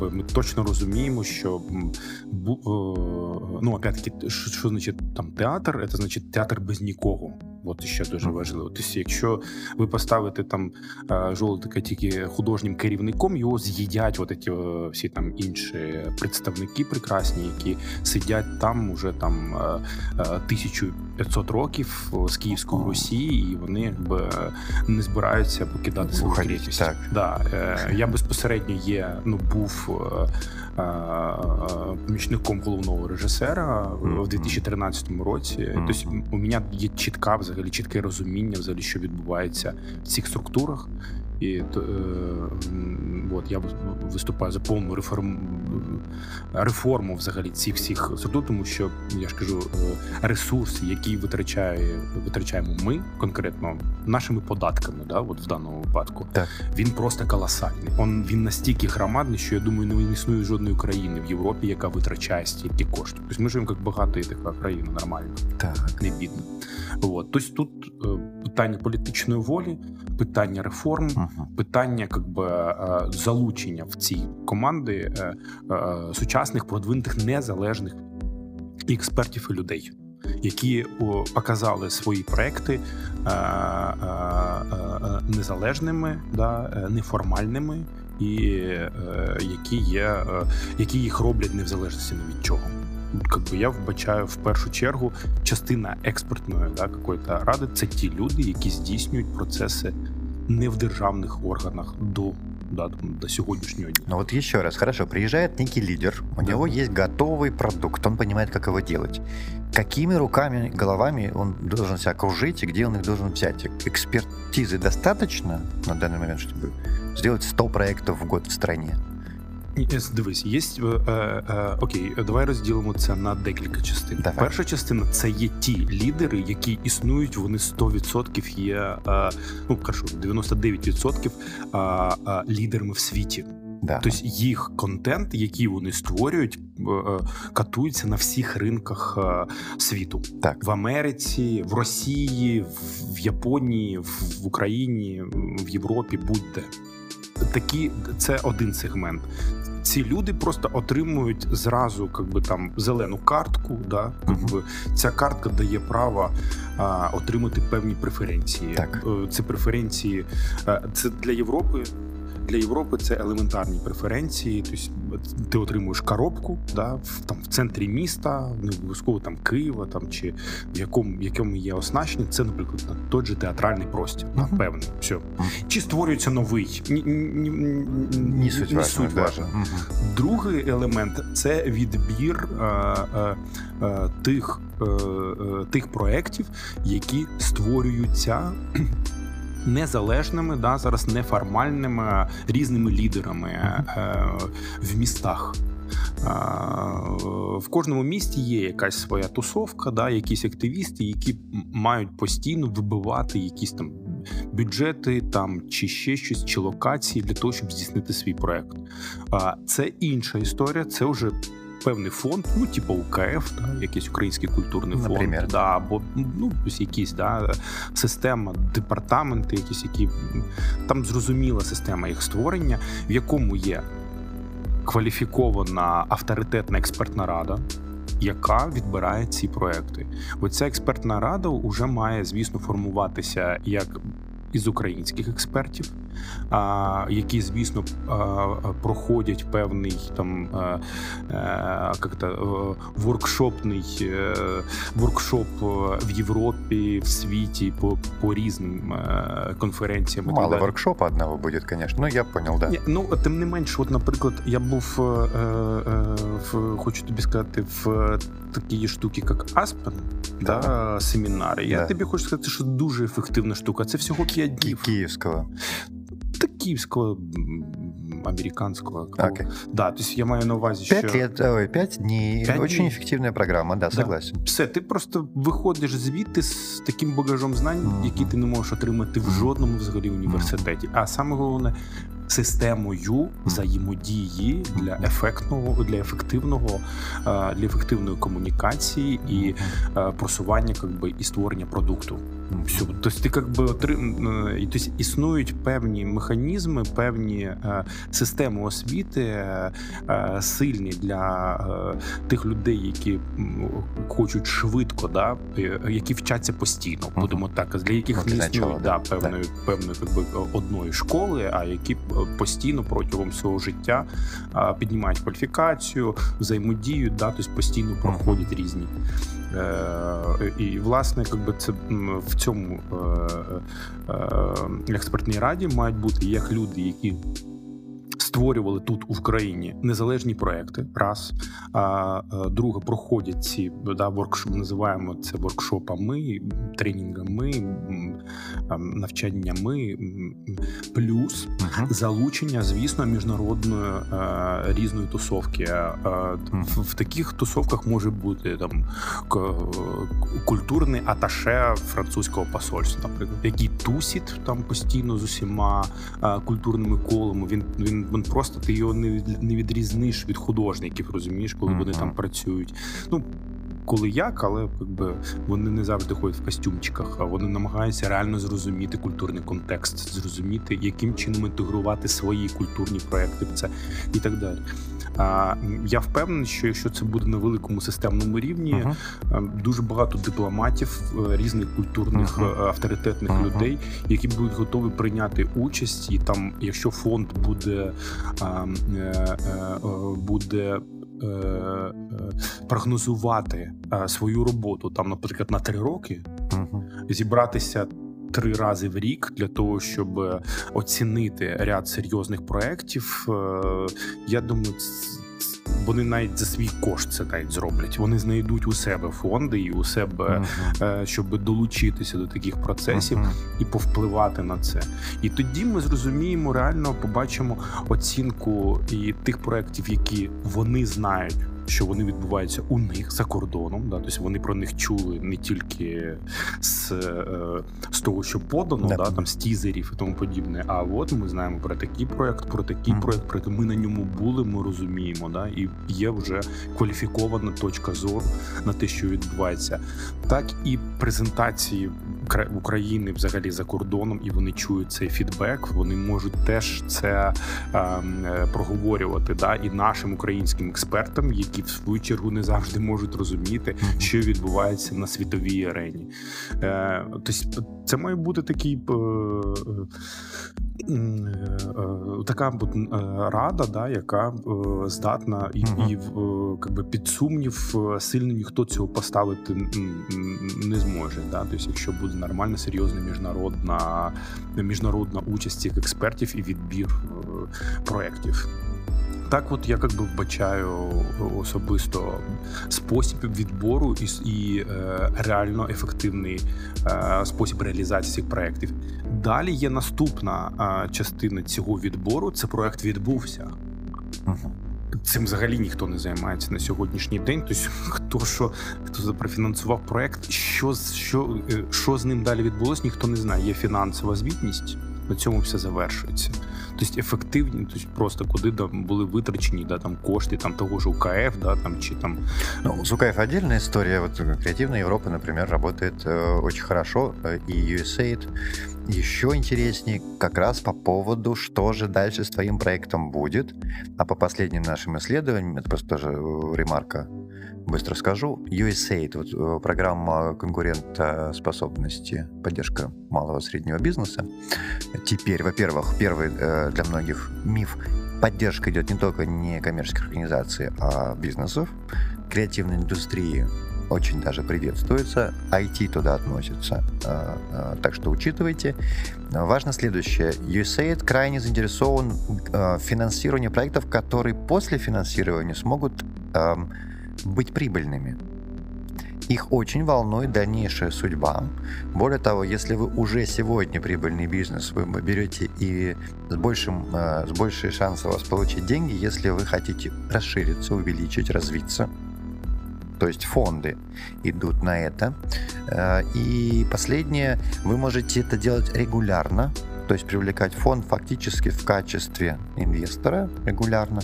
ми точно розуміємо, що ну опять-таки, що, що значить там театр, це значить театр без нікого. От ще дуже важливо. Тобто, якщо ви поставите там жолудика тільки художнім керівником, його з'їдять от ці всі там інші представники прекрасні, які сидять там уже там 1500 років з Київської Росії, і вони якби не збираються покидати свою кріпість. Так. Да. Е, я безпосередньо є, ну був е, е, помічником головного режисера в 2013 році. Тобто у мене є чітка взагалі взагалі чітке розуміння, взагалі, що відбувається в цих структурах. І е, от я виступаю за повну реформу реформу взагалі цих всіх структур, тому що я ж кажу, е, ресурс, який витрачає, витрачаємо ми конкретно нашими податками, да, от в даному випадку, так. він просто колосальний. Он він настільки громадний, що я думаю, не існує жодної країни в Європі, яка витрачає стільки коштів. Тобто ми живемо як багата і така країна нормальна, так не бідна. От. Тобто тут е, питання політичної волі, питання реформ, uh-huh. питання как би, е, залучення в ці команди е, сучасних продвинутих незалежних експертів і людей. Які показали свої проекти незалежними, да, неформальними, і які є, які їх роблять не в залежності від чого как бы я вбачаю в першу чергу частина експертної да, какої-то ради це ті люди, які здійснюють процеси не в державних органах до да, до сегодняшнего дня. Ну вот еще раз, хорошо, приезжает некий лидер, у да. него есть готовый продукт, он понимает, как его делать. Какими руками, головами он должен себя окружить и где он их должен взять? Экспертизы достаточно на данный момент, чтобы сделать 100 проектов в год в стране? Дивись, є е, е, окей, давай розділимо це на декілька частин. Давай. Перша частина це є ті лідери, які існують. Вони 100% є е, ну кажу, 99% е, е, лідерами в світі. Да. Тобто їх контент, який вони створюють, е, е, катується на всіх ринках світу так в Америці, в Росії, в Японії, в Україні, в Європі, будь-де. Такі це один сегмент ці люди просто отримують зразу как би, там зелену картку. Да? Как би, Ця картка дає право а, отримати певні преференції. Так. Це преференції е, це для Європи. Для Європи це елементарні преференції. Тобто ти отримуєш коробку да, в там в центрі міста, не обов'язково там Києва, там чи в якому в якому є оснащення. Це, наприклад, той же театральний простір. Uh-huh. Напевне, все. Uh-huh. Чи створюється новий? Ні, ні, ні, суть важна. Uh-huh. Другий елемент це відбір а, а, а, тих, тих проєктів, які створюються незалежними, да, зараз неформальними різними лідерами е, в містах. В кожному місті є якась своя тусовка, да, якісь активісти, які мають постійно вибивати якісь там бюджети там чи ще щось, чи локації для того, щоб здійснити свій проект. Це інша історія, це вже певний фонд, ну типу УКФ, да, якийсь український культурний фонд, да, або ну якісь да, система, департаменти, якісь які там зрозуміла система їх створення, в якому є кваліфікована авторитетна експертна рада. Яка відбирає ці проекти? Оця експертна рада вже має, звісно, формуватися як із українських експертів, які, звісно, проходять певний там як-то, е, воркшопний е, воркшоп в Європі, в світі по по різним е, конференціям. Мало воркшопа одного буде, звісно. Ну я понял, да. Ну тим не менш, от, наприклад, я був в хочу тобі сказати в такій штуки, як Aspen, да. да семінари. Я да. тобі хочу сказати, що дуже ефективна штука. Це всього 5 днів. Київського. Та київського, американського. Okay. Да, то есть я маю на увазі, що... 5 лет, ой, 5 дней. 5 Очень дней. эффективная программа, да, согласен. Да. Все, ти просто виходиш звідти з таким багажом знань, mm-hmm. які ти не можеш отримати в жодному взагалі університеті. А саме головне, системою взаємодії для ефектного для ефективного для ефективної комунікації і просування якби, і створення продукту. Все. Тобто ти якби отрим... тобто, існують певні механізми, певні е, системи освіти е, сильні для тих людей, які хочуть швидко, да, е, які вчаться постійно, будемо так, для яких не існує да, певної певної якби, одної школи, а які е, постійно протягом свого життя піднімають кваліфікацію, взаємодіють, да, тобто постійно проходять різні. Е, і власне, якби це в цьому е, е, експертній раді мають бути як люди, які створювали тут у Україні незалежні проекти. Раз а друге проходять ці да, воркшоп, називаємо це воркшопами, тренінгами, навчаннями, плюс uh-huh. залучення, звісно, міжнародної а, різної тусовки. Uh-huh. В таких тусовках може бути там культурний аташе французького посольства, наприклад, який тусить там постійно з усіма культурними колами. Він він він просто ти його не не відрізниш від художників, розумієш, коли mm-hmm. вони там працюють. Ну коли як, але якби вони не завжди ходять в костюмчиках, а вони намагаються реально зрозуміти культурний контекст, зрозуміти, яким чином інтегрувати свої культурні проекти в це і так далі. А я впевнений, що якщо це буде на великому системному рівні, uh-huh. дуже багато дипломатів, е, різних культурних uh-huh. авторитетних uh-huh. людей, які будуть готові прийняти участь, і там, якщо фонд буде е, буде. Прогнозувати свою роботу там, наприклад, на три роки, зібратися три рази в рік для того, щоб е, оцінити ряд серйозних проєктів. Е, я думаю, вони навіть за свій кошт це навіть зроблять. Вони знайдуть у себе фонди і у себе, uh-huh. щоб долучитися до таких процесів uh-huh. і повпливати на це. І тоді ми зрозуміємо, реально побачимо оцінку і тих проєктів, які вони знають що вони відбуваються у них за кордоном. Да? Тобто вони про них чули не тільки з е, з того, що подано, да. да там з тізерів і тому подібне. А от ми знаємо про такий проект, про такий mm. проект, про ми на ньому були, ми розуміємо, да, і є вже кваліфікована точка зору на те, що відбувається, так і презентації України взагалі за кордоном, і вони чують цей фідбек. Вони можуть теж це ем, е, проговорювати да, і нашим українським експертам, які в свою чергу не завжди можуть розуміти, що відбувається на світовій арені. Е, Тобто це має бути такий. Е, е, е така рада, да, яка здатна і uh-huh. і якби під сумнів сильно ніхто цього поставити не зможе. Да? Тобто, якщо буде нормальна, серйозна міжнародна міжнародна участь цих експертів і відбір проєктів. Так, от я якби вбачаю особисто спосіб відбору і і е, реально ефективний е, спосіб реалізації цих проєктів. Далі є наступна е, частина цього відбору. Це проєкт відбувся. Цим взагалі ніхто не займається на сьогоднішній день. Тобто, хто що хто профінансував проект, що що, е, що з ним далі відбулось, ніхто не знає. Є фінансова звітність на цьому все завершується. Тобто ефективні, тобто просто куди там були витрачені да, там кошти там того же УКФ, да, там, чи там... Ну, с УКФ отдельная история. Вот креативная Европа, например, работает э, очень хорошо, э, и USAID еще интереснее как раз по поводу, что же дальше с твоим проектом будет. А по последним нашим исследованиям, это просто тоже э, ремарка быстро скажу. USAID, вот, э, программа конкурентоспособности, поддержка малого и среднего бизнеса. Теперь, во-первых, первый э, для многих миф, поддержка идет не только не коммерческих организаций, а бизнесов, креативной индустрии очень даже приветствуется, IT туда относится, э, так что учитывайте. Важно следующее. USAID крайне заинтересован в финансировании проектов, которые после финансирования смогут эм, быть прибыльными. Их очень волнует дальнейшая судьба. Более того, если вы уже сегодня прибыльный бизнес, вы берете и с, большим, э, с большей шансом у вас получить деньги, если вы хотите расшириться, увеличить, развиться. То есть фонды идут на это. Э, и последнее, вы можете это делать регулярно, то есть привлекать фонд фактически в качестве инвестора регулярно,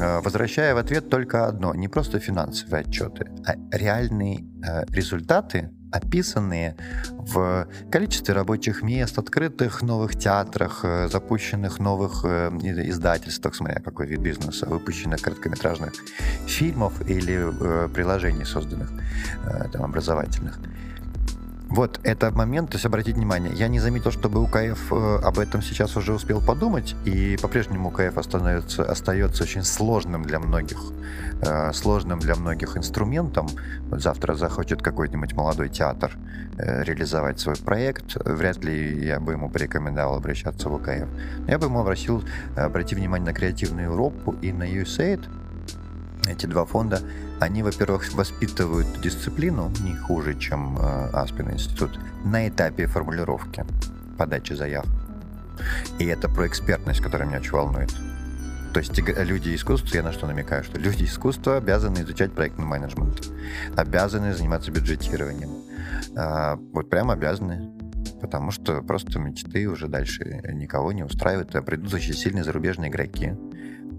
э, возвращая в ответ только одно, не просто финансовые отчеты, а реальные э, результаты, описанные в количестве рабочих мест, открытых новых театрах, э, запущенных новых издательствах, смотря какой вид бизнеса, выпущенных короткометражных фильмов или приложений, созданных там, образовательных. Вот, это момент, то есть обратить внимание, я не заметил, чтобы УКФ э, об этом сейчас уже успел подумать, и по-прежнему УКФ остается, остается очень сложным для многих, э, сложным для многих инструментом. Вот завтра захочет какой-нибудь молодой театр э, реализовать свой проект, вряд ли я бы ему порекомендовал обращаться в УКФ. Я бы ему обратил, обратить внимание на Креативную Европу и на USAID, эти два фонда, они, во-первых, воспитывают дисциплину не хуже, чем э, институт, на этапе формулировки, подачи заяв. И это про экспертность, которая меня очень волнует. То есть люди искусства, я на что намекаю, что люди искусства обязаны изучать проектный менеджмент, обязаны заниматься бюджетированием. А, вот прям обязаны. Потому что просто мечты уже дальше никого не устраивают, а придут очень сильные зарубежные игроки,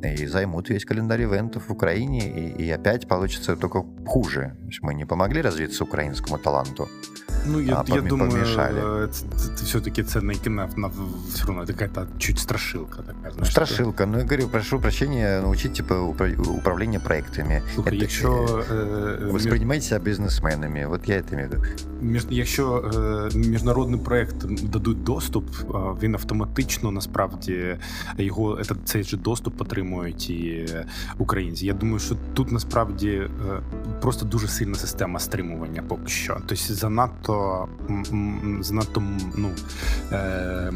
и займут весь календарь ивентов в Украине, и, и опять получится только хуже. Мы не помогли развиться украинскому таланту. Ну, я, а, я думаю, помешали. все-таки ценный кино на, все равно какая-то чуть страшилка такая. Знаешь, страшилка. Что... Ну, я говорю, прошу прощения, научить, типа, управление проектами. Слухай, это, якщо... Э, воспринимайте себя бизнесменами. Вот я это имею в виду. Між, якщо е, міжнародний проект дадуть доступ, він автоматично, насправді, його, цей же доступ отримують і українці. Я думаю, що тут, насправді, е, просто дуже сильна система стримування поки що. Тобто занадто занадто ну, е,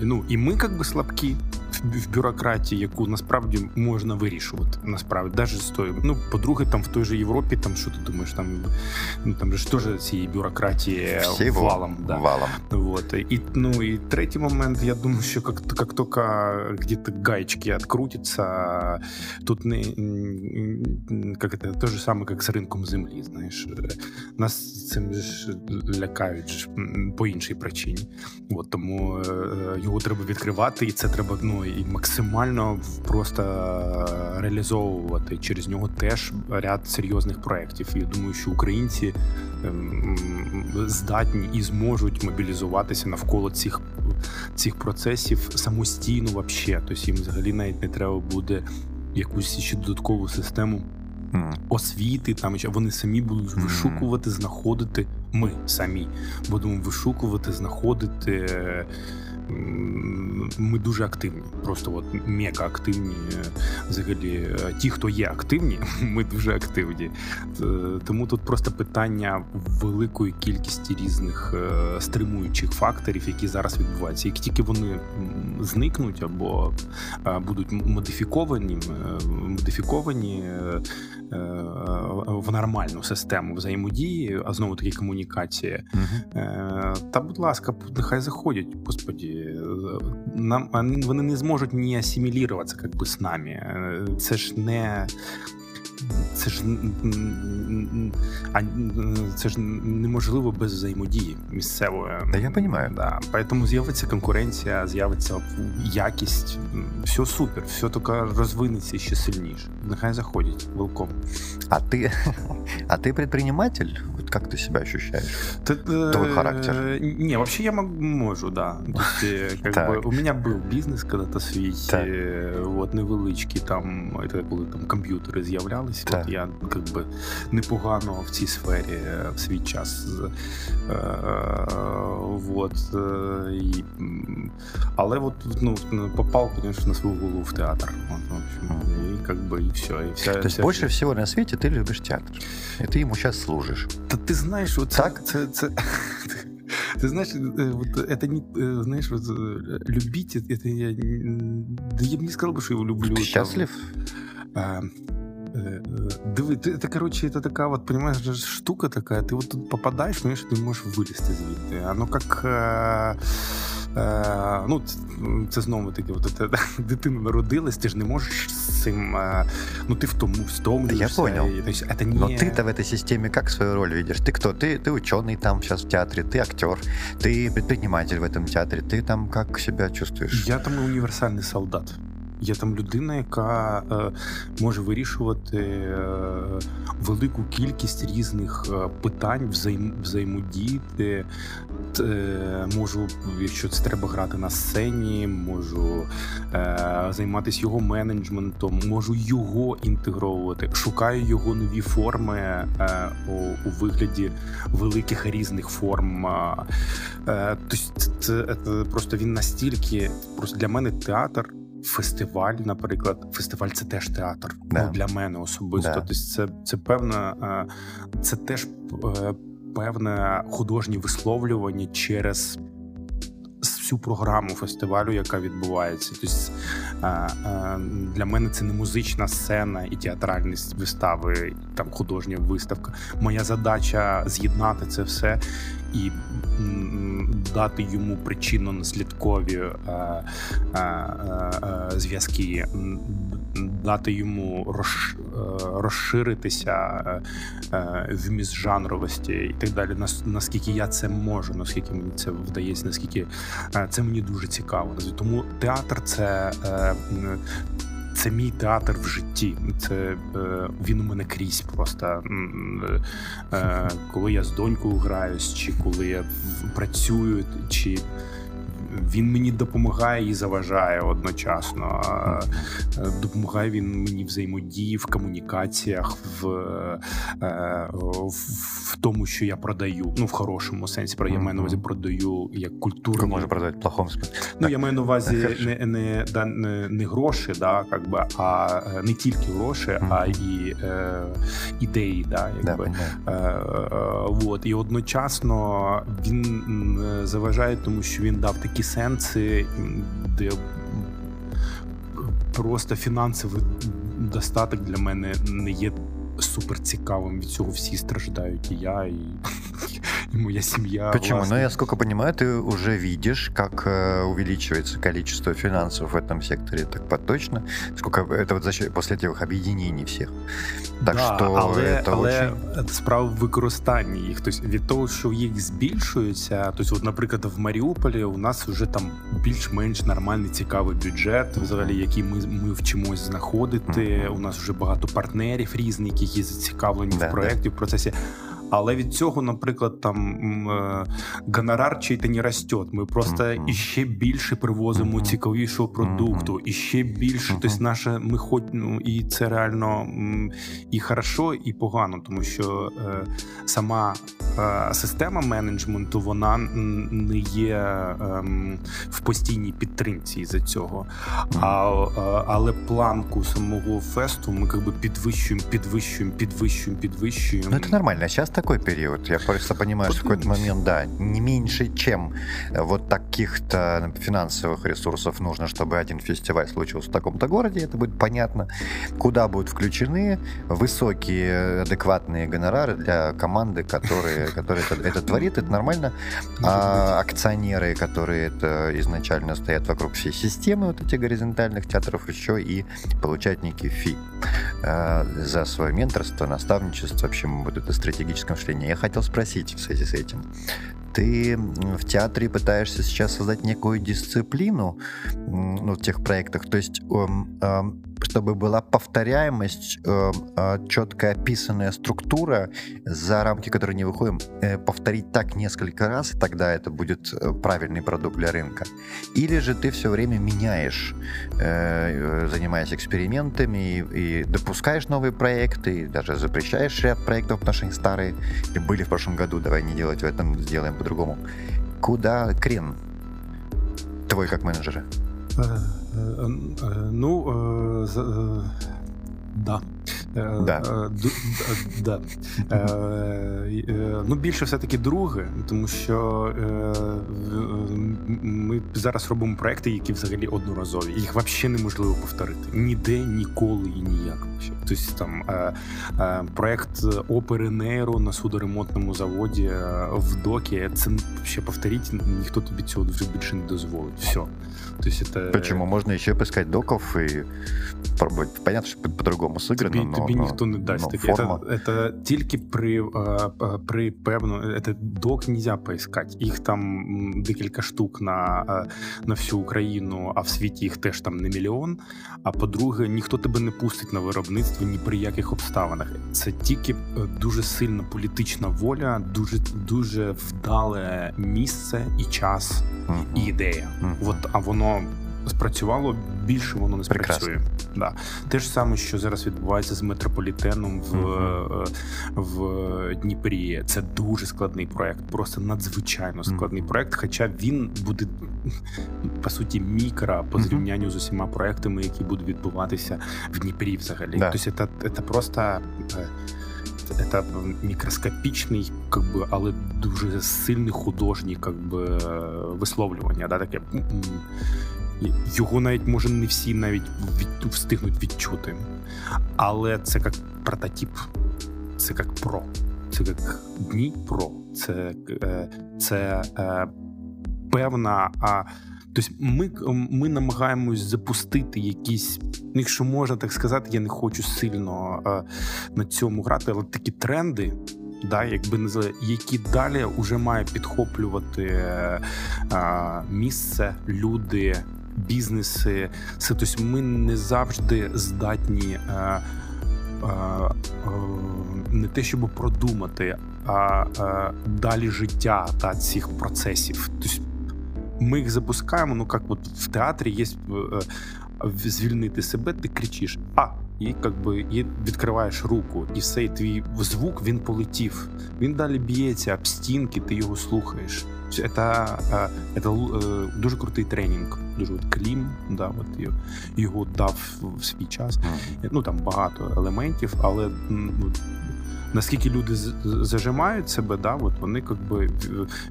ну і ми як би слабкі в бюрократії, яку насправді можна вирішувати. Насправді, навіть з тою. Ну, по-друге, там в той же Європі, там що ти думаєш, там ну там ж теж цієї бюрократії Всі валом. Да. валом. Вот. І, ну, і третій момент, я думаю, що як, як тільки где-то гаечки открутятся, тут не как это, то же самое, как з ринком землі, знаєш. Нас цим ж лякають по іншій причині. От, тому е, його треба відкривати, і це треба ну, і максимально просто реалізовувати через нього теж ряд серйозних проєктів. Я думаю, що українці ем, здатні і зможуть мобілізуватися навколо цих цих процесів самостійно, вообще. Тобто їм взагалі навіть не треба буде якусь ще додаткову систему. Освіти там вони самі будуть вишукувати, знаходити. Ми самі будемо вишукувати, знаходити ми дуже активні, просто от мега активні. Взагалі, ті, хто є активні, *laughs* ми дуже активні. Тому тут просто питання великої кількості різних е, стримуючих факторів, які зараз відбуваються. Як тільки вони зникнуть або е, будуть модифіковані, е, модифіковані в нормальну систему взаємодії, а знову таки комунікації, угу. та будь ласка, нехай заходять, господі нам вони не зможуть ні асиміліруватися як би, з нами. Це ж не це ж а, це ж неможливо без взаємодії місцевої. Да, я розумію. Да. Поэтому з'явиться конкуренція, з'явиться якість. Все супер, все тільки розвинеться ще сильніше. Нехай заходять, велком. А ти *laughs* а ты предприниматель? Вот как ты себя ощущаешь? Ты, Твой характер? Не, вообще я могу, да. То есть, как бы, у меня был бизнес когда-то свій, вот, невеличкий, там, это коли там комп'ютери з'являлися займалися. Так. От я якби непогано в цій сфері в свій час. Е, вот, е, і, але от, ну, попав, конечно, на свою голову в театр. Вот, в общем, и как бы и все. И вся, То есть вся больше вся... всего на свете ты любишь театр. И ты ему сейчас служишь. Та ти знаєш, от так? це, це, це... Ты знаешь, вот это не, знаешь, вот любить, это я, да я бы не сказал бы, что его люблю. Ты счастлив? Там, Э, диви, ти, це, коротше, це така, от, понимаешь, штука така, ти от тут попадаєш, понимаешь, ти можеш вилізти звідти. Оно как... Е, ну, це знову таки, от, дитина народилась, ти ж не можеш з цим. Е, ну, ти в тому втомлюєшся. Я понял. И, то есть, это не... Но ты-то в этой системе как свою роль видишь? Ты кто? Ты, ты ученый там сейчас в театре, ты актер, ты предприниматель в этом театре, ты там как себя чувствуешь? Я там універсальний солдат. Я там людина, яка е, може вирішувати е, велику кількість різних е, питань, взаєм, взаємодіяти. Е, можу, якщо це треба грати на сцені, можу е, займатися його менеджментом, можу його інтегровувати. Шукаю його нові форми е, у, у вигляді великих різних форм. Тобто це, це, це просто він настільки просто для мене театр фестиваль, наприклад, фестиваль це теж театр. Да. Ну, для мене особисто. Да. Тобто це це певна, е, це теж е, певне художнє висловлювання через. Всю програму фестивалю, яка відбувається, тобто для мене це не музична сцена і театральність вистави, там художня виставка. Моя задача з'єднати це все і дати йому причинно-наслідкові е, е, зв'язки, дати йому розширитися в міжжанровості і так далі. Наскільки я це можу, наскільки мені це вдається, наскільки це мені дуже цікаво. Тому театр це це мій театр в житті. Це е, він у мене крізь. Просто е, коли я з донькою граюсь, чи коли я працюю, чи він мені допомагає і заважає одночасно. Допомагає він мені взаємодії в комунікаціях, в е, в тому, що я продаю. Ну, в хорошому сенсі я маю на увазі продаю як культуру. Може продати в плохому смислі. Ну, я маю на увазі не не, не, не гроші, да, как би, а е, не тільки гроші, а і е, ідеї. Да, якби. Да, е, е, вот. І одночасно він заважає, тому що він дав такі сенси, де просто фінансовий достаток для мене не є супер цікавым, ведь цього всі страждають, і я, і, и *laughs* моя семья. Почему? Властная. Ну, я сколько понимаю, ты уже видишь, как э, увеличивается количество финансов в этом секторе, так поточно. Сколько это вот за счет после этих объединений всіх. Так да, що але, це але очень... справа в використанні їх. Тобто від того, що їх збільшується, тобто, от, наприклад, в Маріуполі у нас вже там більш-менш нормальний цікавий бюджет, взагалі, який ми ми вчимось знаходити. Mm-hmm. У нас вже багато партнерів різних, які які зацікавлені да, в проєкті, да. в процесі. Але від цього, наприклад, там е, гонорар чий-то не росте. Ми просто іще більше привозимо цікавішого продукту, і ще більше. Тобто, наше ми хоч ну, і це реально і хорошо, і погано, тому що е, сама е, система менеджменту вона не є е, в постійній підтримці за цього. А, е, Але планку самого фесту ми якби підвищуємо, підвищуємо, підвищуємо, підвищуємо. Ну, це нормально. Зараз такой период. Я просто понимаю, что в какой-то момент, да, не меньше, чем э, вот таких-то финансовых ресурсов нужно, чтобы один фестиваль случился в таком-то городе, это будет понятно. Куда будут включены высокие адекватные гонорары для команды, которые, *laughs* которые это, это творит, это нормально. А акционеры, которые это изначально стоят вокруг всей системы вот этих горизонтальных театров, еще и получают некий фи э, за свое менторство, наставничество, в общем, вот это стратегическое мышления. Я хотел спросить в связи с этим. Ты в театре пытаешься сейчас создать некую дисциплину ну, в тех проектах, то есть эм, эм, чтобы была повторяемость, э, э, четко описанная структура, за рамки которой не выходим, э, повторить так несколько раз, и тогда это будет э, правильный продукт для рынка. Или же ты все время меняешь, э, занимаясь экспериментами и, и допускаешь новые проекты, и даже запрещаешь ряд проектов, потому что старые, были в прошлом году, давай не делать в этом, сделаем по-другому. Куда крен твой как менеджера? Е, е, ну, е, да. Да. Да. Ну, більше все-таки друге, тому що ми зараз робимо проекти, які взагалі одноразові. Їх взагалі неможливо повторити. Ніде, ніколи і ніяк. Тобто там проект опери Нейро на судоремонтному заводі в докі. Це ще повторіть, ніхто тобі цього вже більше не дозволить. Все. То есть это... Почему? Можно еще поискать доков и пробовать. Понятно, що по-другому сыграно, но, тобі но, ніхто не дасть. но таке. форма... Это, это тільки при, при певно, это док нельзя поискать. Їх там декілька штук на, на всю Україну, а в світі їх теж там не мільйон. А по-друге, ніхто тебе не пустить на виробництво ні при яких обставинах. Це тільки дуже сильна політична воля, дуже дуже вдале місце і час, mm-hmm. і ідея. Mm-hmm. От, а воно спрацювало, більше воно не спрацює. Да. Те ж саме, що зараз відбувається з метрополітеном в mm-hmm. в Дніпрі. Це дуже складний проект, просто надзвичайно складний mm-hmm. проект. Хоча він буде по суті мікро по зрівнянню mm-hmm. з усіма проектами, які будуть відбуватися в Дніпрі, взагалі. Да. Тобто, це, це просто. Е, это мікроскопічний, как би, але дуже сильний художній как би, висловлювання. Да, таке. Його навіть може не всі навіть від, встигнуть відчути. Але це як прототип, це як про, це як Дніпро, це е, це е, певна. А, Тобто ми ми намагаємось запустити якісь, якщо можна так сказати, я не хочу сильно е, на цьому грати, але такі тренди, да, якби не які далі вже має підхоплювати місце, люди, бізнеси. Це тобто ми не завжди здатні. Е, не те, щоб продумати, а далі життя та цих процесів. Тобто ми їх запускаємо. Ну як от в театрі є звільнити себе, ти кричиш а. І як би і відкриваєш руку, і цей твій звук він полетів. Він далі б'ється об стінки, ти його слухаєш. Це це дуже крутий тренінг. Дуже от клім, да, от його дав в свій час. Ну там багато елементів, але ну, наскільки люди зажимають себе, да, от вони якби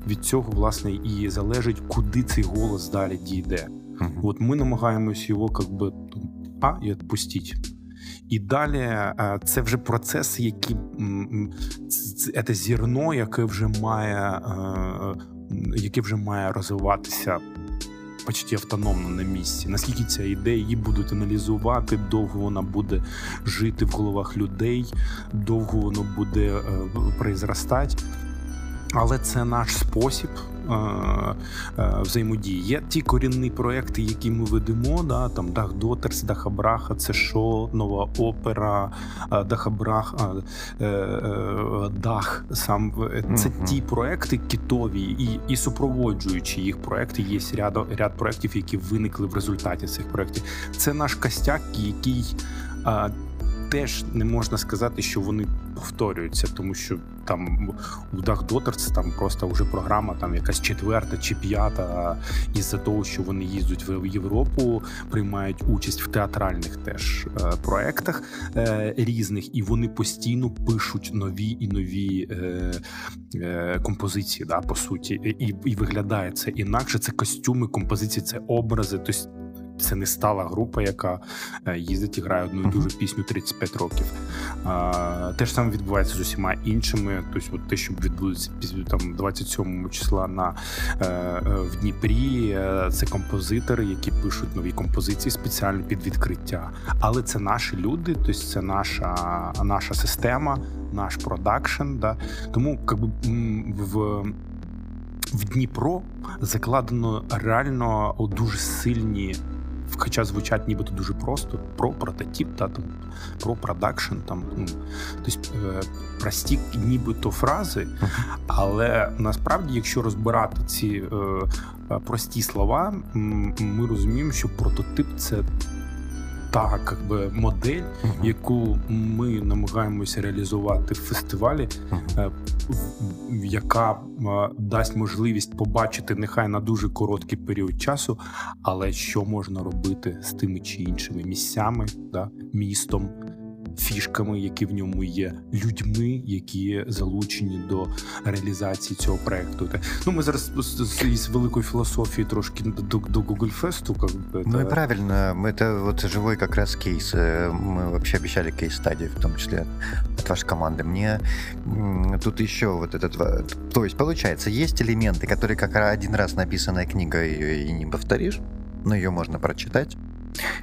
від цього власне і залежить, куди цей голос далі дійде. От ми намагаємось його якби а і відпустити. І далі це вже процес, який це зірно, яке вже має яке вже має розвиватися почти автономно на місці. Наскільки ця ідея її будуть аналізувати, довго вона буде жити в головах людей, довго воно буде е, призростати. Але це наш спосіб взаємодії. Є ті корінні проекти, які ми ведемо. Да, там Дах Дотерс, Дахабраха, це шо, нова опера, е, Дахабраха, е, е, Дах. Сам це mm ті проекти китові і і супроводжуючи їх проекти. Є ряд ряд проектів, які виникли в результаті цих проектів. Це наш костяк, який теж не можна сказати, що вони повторюються, тому що там у Dach Daughters там просто вже програма, там якась четверта чи п'ята, із-за того, що вони їздять в Європу, приймають участь в театральних теж е, проектах е, різних, і вони постійно пишуть нові і нові е, композиції. Да, по суті, і і виглядає це інакше. Це костюми, композиції, це образи. Тобто це не стала група, яка е, їздить і грає одну і дуже пісню 35 років. А, Те ж саме відбувається з усіма іншими. Тобто, от те, що відбудеться там 27 числа на е, е, в Дніпрі, це композитори, які пишуть нові композиції спеціально під відкриття. Але це наші люди, тобто це наша наша система, наш продакшн. Да? Тому якби в. В Дніпро закладено реально дуже сильні хоча звучать нібито дуже просто про прототип, та там про продакшн, там ну, тобто е, прості нібито фрази, але насправді, якщо розбирати ці е, е прості слова, ми розуміємо, що прототип це та как би, модель, uh-huh. яку ми намагаємося реалізувати в фестивалі, uh-huh. яка е, дасть можливість побачити нехай на дуже короткий період часу, але що можна робити з тими чи іншими місцями, да, містом. фішками, які в ньому є, людьми, які залучені до реалізації цього проекту. Ну ми зараз з великої філософії трошки до, до Google Fest. Как бы, ну и правильно, это вот живой как раз кейс. Мы вообще обещали кейс-стадии, в том числе от вашей команды. Мне тут еще вот этот... То есть, получается, есть элементы, которые как один раз написанная книга, ее и не повторишь, но ее можно прочитать.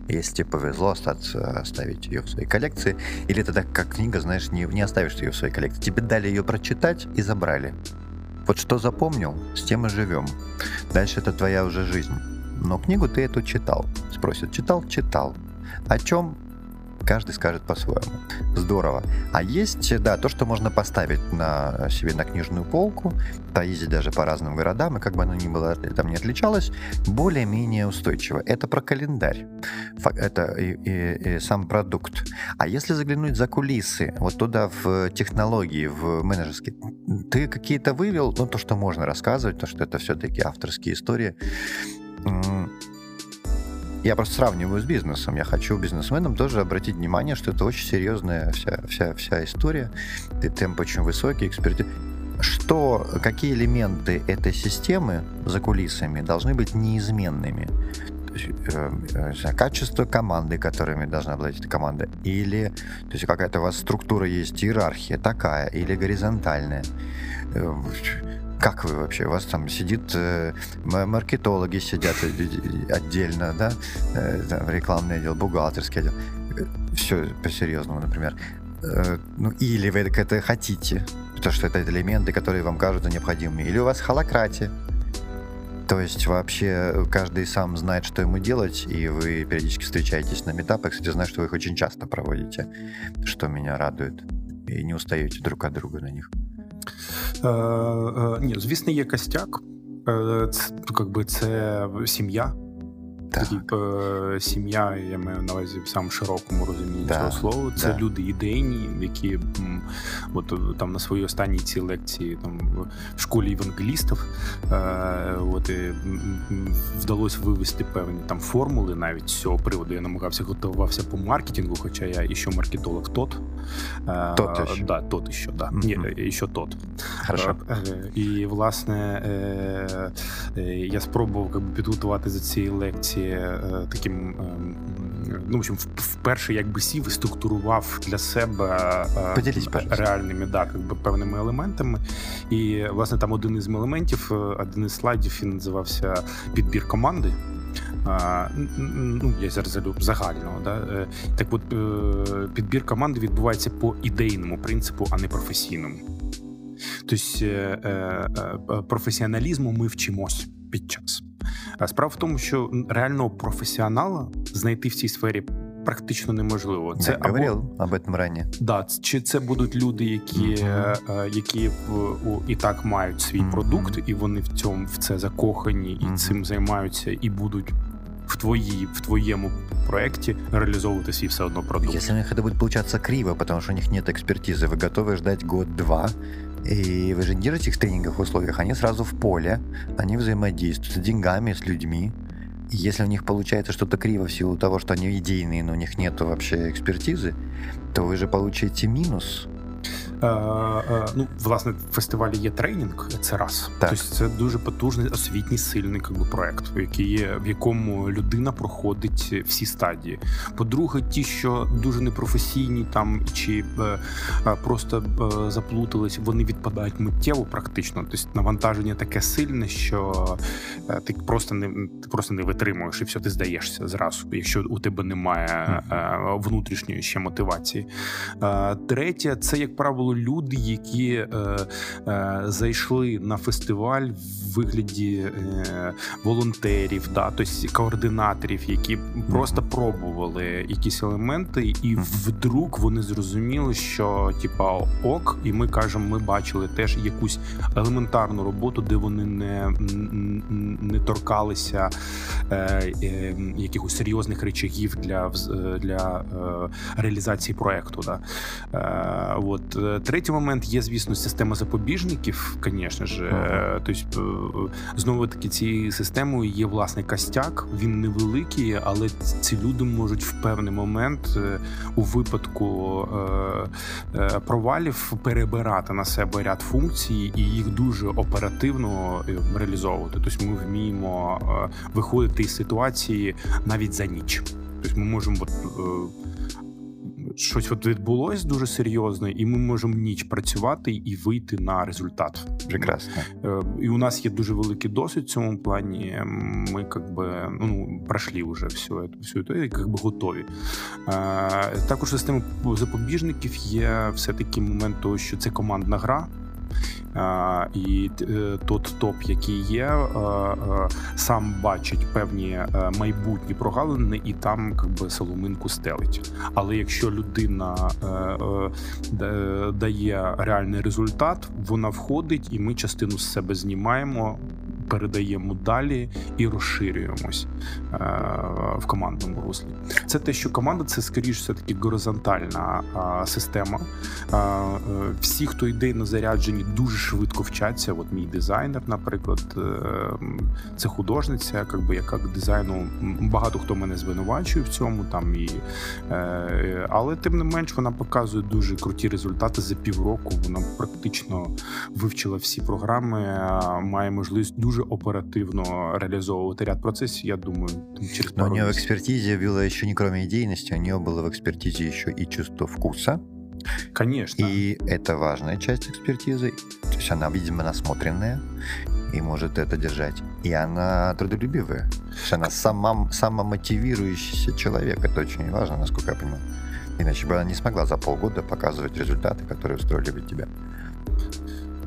Если тебе повезло остаться, оставить ее в своей коллекции, или тогда как книга, знаешь, не, не оставишь ее в своей коллекции. Тебе дали ее прочитать и забрали. Вот что запомнил, с тем и живем. Дальше это твоя уже жизнь. Но книгу ты эту читал. Спросят, читал? Читал. О чем? Каждый скажет по-своему. Здорово. А есть, да, то, что можно поставить на себе на книжную полку, поездить даже по разным городам, и как бы оно ни было, там не отличалось, более-менее устойчиво. Это про календарь. Это и, и, и сам продукт. А если заглянуть за кулисы, вот туда в технологии, в менеджерские, ты какие-то вывел, ну, то, что можно рассказывать, то, что это все-таки авторские истории, я просто сравниваю с бизнесом. Я хочу бизнесменам тоже обратить внимание, что это очень серьезная вся, вся, вся история. И темп очень высокий, экспертиза. Что, какие элементы этой системы за кулисами должны быть неизменными? Э, э, качество команды, которыми должна обладать эта команда, или то есть какая-то у вас структура есть, иерархия такая, или горизонтальная э, как вы вообще? У вас там сидит э, маркетологи сидят отдельно, да? Э, там, рекламный отдел, бухгалтерский отдел. Э, Все по-серьезному, например. Э, ну, или вы это хотите, потому что это элементы, которые вам кажутся необходимыми. Или у вас холократия. То есть вообще каждый сам знает, что ему делать, и вы периодически встречаетесь на метапах. Кстати, знаю, что вы их очень часто проводите, что меня радует. И не устаете друг от друга на них. Е, е, Ні, звісно, є костяк. Е, це, якби це сім'я. Тоді е, сім'я, я маю на увазі в самому широкому розумінні цього слова. Це да. люди ідейні, які от там на своїй останній цій лекції там в школі евангелістів е, от і, вдалося вивести певні там формули навіть з цього приводу. Я намагався готувався по маркетингу, хоча я і що маркетолог тот. Е, тот ще. Да, тот іще, да. Mm-hmm. Ні, ще тот. Хорошо. Е, і власне е, е, я спробував якби, підготувати за цієї лекції. Е, таким е, ну в общем, вперше якби сів і структурував для себе е, реальними да, якби, певними елементами. І власне там один із елементів, один із слайдів він називався підбір команди. А, ну, Я зараз загального. Да? Так от підбір команди відбувається по ідейному принципу, а не професійному. Тобто професіоналізму ми вчимось під час. Справа в тому, що реального професіонала знайти в цій сфері. Практично неможливо. Це або... говорив об этом раніше. Да, чи це будуть люди, які mm-hmm. які в, і так мають свій mm-hmm. продукт, і вони в цьому в це закохані і mm-hmm. цим займаються, і будуть в твої, в твоєму проекті реалізовувати свій все одно продукт. Если у них это будет получаться криво, потому что у них нет экспертизы, вы готовы ждать год-два, И вы же не держите их в тренинговых условиях, они сразу в поле, они взаимодействуют с деньгами, с людьми. И если у них получается что-то криво в силу того, что они идейные, но у них нет вообще экспертизы, то вы же получаете минус ну, власне, в фестивалі є тренінг, це раз. Так. Тобто це дуже потужний освітній сильний якби, проект, який є, в якому людина проходить всі стадії. По-друге, ті, що дуже непрофесійні там чи е, просто е, заплутались, вони відпадають миттєво, практично. Тобто навантаження таке сильне, що е, ти просто не ти просто не витримуєш і все, ти здаєшся зразу, якщо у тебе немає е, внутрішньої ще мотивації. Третє, це як правило було люди, які е, е, зайшли на фестиваль в вигляді е, волонтерів, да, тобто координаторів, які просто пробували якісь елементи, і вдруг вони зрозуміли, що типа ок, і ми кажемо, ми бачили теж якусь елементарну роботу, де вони не не торкалися е, е, якихось серйозних речагів для для е, реалізації проекту. Да. Е, от Третій момент є, звісно, система запобіжників, звісно ж. Uh-huh. Тобто, знову таки, цією системою є власний костяк, він невеликий, але ці люди можуть в певний момент у випадку провалів перебирати на себе ряд функцій і їх дуже оперативно реалізовувати. Тобто ми вміємо виходити із ситуації навіть за ніч. Тобто ми можемо щось от відбулось дуже серйозне, і ми можемо ніч працювати і вийти на результат. Прекрасно. Е, і у нас є дуже великий досвід в цьому плані. Ми как би, ну пройшли вже всю все це, і би готові. Е, також система запобіжників є все таки момент того, що це командна гра. І е, тот топ, який є, е, е, сам бачить певні майбутні прогалини, і там якби соломинку стелить. Але якщо людина дає реальний результат, вона входить, і ми частину з себе знімаємо передаємо далі і розширюємось е, в командному руслі. Це те, що команда це скоріш все таки горизонтальна система. Е, всі, хто йде на зарядженні, дуже швидко вчаться. От мій дизайнер, наприклад, е, це художниця, якби яка дизайну багато хто мене звинувачує в цьому. Там і але тим не менш вона показує дуже круті результати за півроку. Вона практично вивчила всі програми, має можливість дуже дуже оперативно реализовывать ряд процессов, я думаю, через Но у нее в экспертизе было еще не кроме идейности, у нее было в экспертизе еще и чувство вкуса. Конечно. И это важная часть экспертизы. То есть она, видимо, насмотренная и может это держать. И она трудолюбивая. То есть она сама, самомотивирующийся человек. Это очень важно, насколько я понимаю. Иначе бы она не смогла за полгода показывать результаты, которые устроили бы тебя.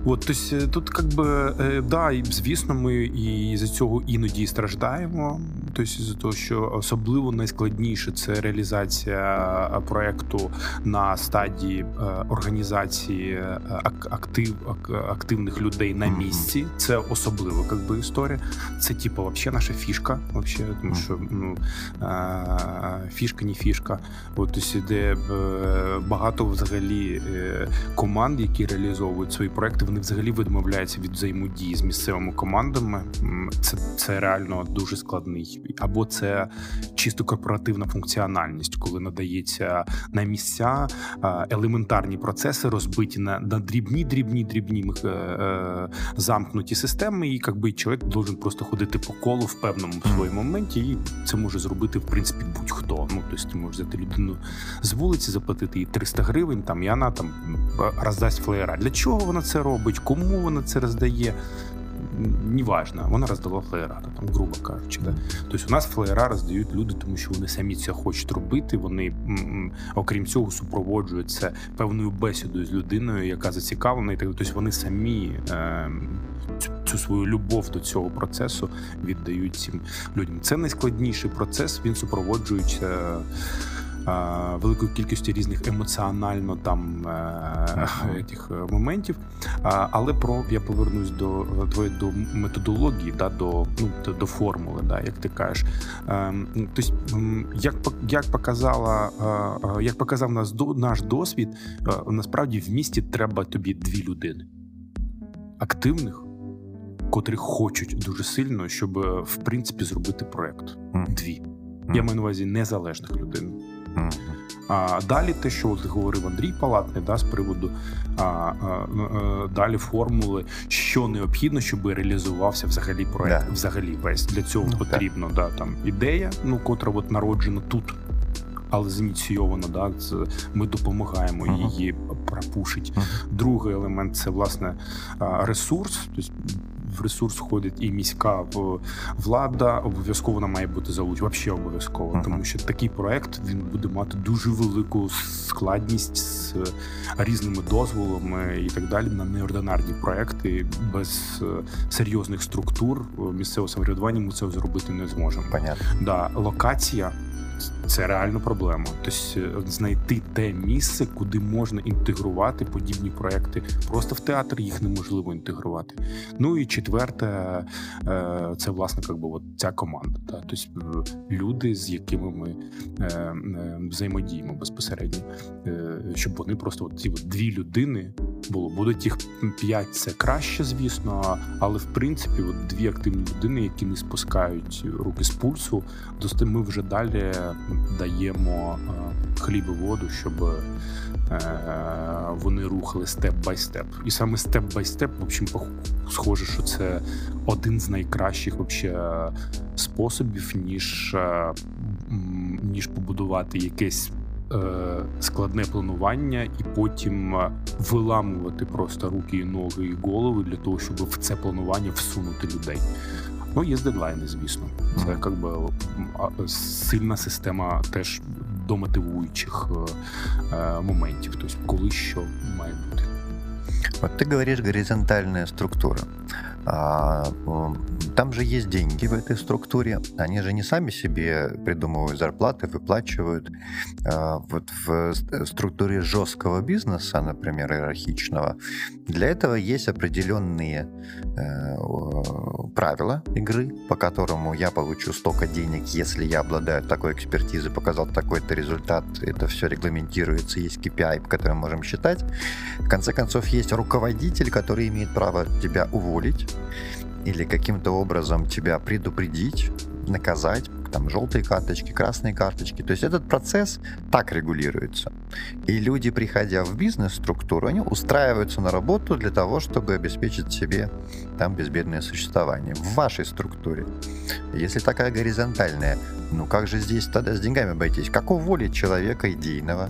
От тобто, тут, как би, е, да, звісно, ми і за цього іноді страждаємо. Тобто, за того, що особливо найскладніше це реалізація проекту на стадії е, організації актив, активних людей на місці. Це особливо как би, історія. Це типу, вообще наша фішка. Вообще, тому що ну, фішка, не фішка. От, тобто, де багато взагалі команд, які реалізовують свої проекти вони взагалі відмовляються від взаємодії з місцевими командами. Це це реально дуже складний, або це чисто корпоративна функціональність, коли надається на місця елементарні процеси, розбиті на на дрібні, дрібні, дрібні е, е, замкнуті системи, і якби чоловік должен просто ходити по колу в певному своєму моменті, і це може зробити в принципі будь-хто. Ну тобто ти можеш взяти людину з вулиці, заплатити їй 300 гривень, там і вона там роздасть флеєра. Для чого вона це робить? Робить, кому вона це роздає. Неважно, вона роздала флеєра, там, грубо кажучи. Да? Тобто у нас флеєра роздають люди, тому що вони самі це хочуть робити. Вони, окрім цього, супроводжують це певною бесідою з людиною, яка зацікавлена, тобто вони самі е, цю, цю свою любов до цього процесу віддають цим людям. Це найскладніший процес. Він супроводжується великою кількістю різних емоціонально там тих е, моментів. Але про я повернусь до твоєї до методології, да, до ну до формули, да, як ти кажеш. Тобто, як як показала, як показав нас наш досвід, насправді в місті треба тобі дві людини активних. Котрі хочуть дуже сильно, щоб в принципі зробити проект. Дві. Я маю на увазі незалежних людей. А далі, те, що от говорив Андрій Палатний, да, з приводу а, а, а, далі формули, що необхідно, щоб реалізувався взагалі проект. Да. Взагалі весь для цього ну, потрібно да там ідея, ну котра от народжена тут. Але зініційовано, да, це ми допомагаємо uh-huh. її пропушити. Uh-huh. Другий елемент це власне ресурс. Тобто в ресурс входить і міська влада. Обов'язково вона має бути залучена. Взагалі обов'язково, uh-huh. тому що такий проект він буде мати дуже велику складність з різними дозволами і так далі на неординарні проекти без е, серйозних структур місцевого самоврядування. Ми це зробити не зможемо. Понятно. Да, локація це реально проблема. Тобто знайти те місце, куди можна інтегрувати подібні проекти. Просто в театр їх неможливо інтегрувати. Ну і четверте, е, це власне як би, от ця команда. Та? Тобто люди, з якими ми взаємодіємо безпосередньо, щоб вони просто от ці от дві людини було. Будуть їх п'ять, це краще, звісно, але в принципі, от дві активні людини, які не спускають руки з пульсу, дости ми вже далі даємо е, хліб і воду, щоб е, вони рухали step by step. І саме step by step, в общем, схоже, що це один з найкращих вообще способів, ніж ніж побудувати якесь. Е, складне планування і потім виламувати просто руки, і ноги і голови для того, щоб в це планування всунути людей. Ну, є дедлайни, звісно. Це як би сильна система теж домотивуючих е, е, моментів. Тобто, коли що має бути. Вот ты говоришь горизонтальная структура. А, там же есть деньги в этой структуре. Они же не сами себе придумывают зарплаты, выплачивают. А, вот в структуре жесткого бизнеса, например, иерархичного, для этого есть определенные э, правила игры, по которому я получу столько денег, если я обладаю такой экспертизой, показал такой-то результат. Это все регламентируется, есть KPI, по которым можем считать. В конце концов, есть руководитель, который имеет право тебя уволить или каким-то образом тебя предупредить, наказать, там желтые карточки, красные карточки. То есть этот процесс так регулируется. И люди, приходя в бизнес-структуру, они устраиваются на работу для того, чтобы обеспечить себе там безбедное существование. В вашей структуре, если такая горизонтальная, ну как же здесь тогда с деньгами обойтись? Как уволить человека идейного,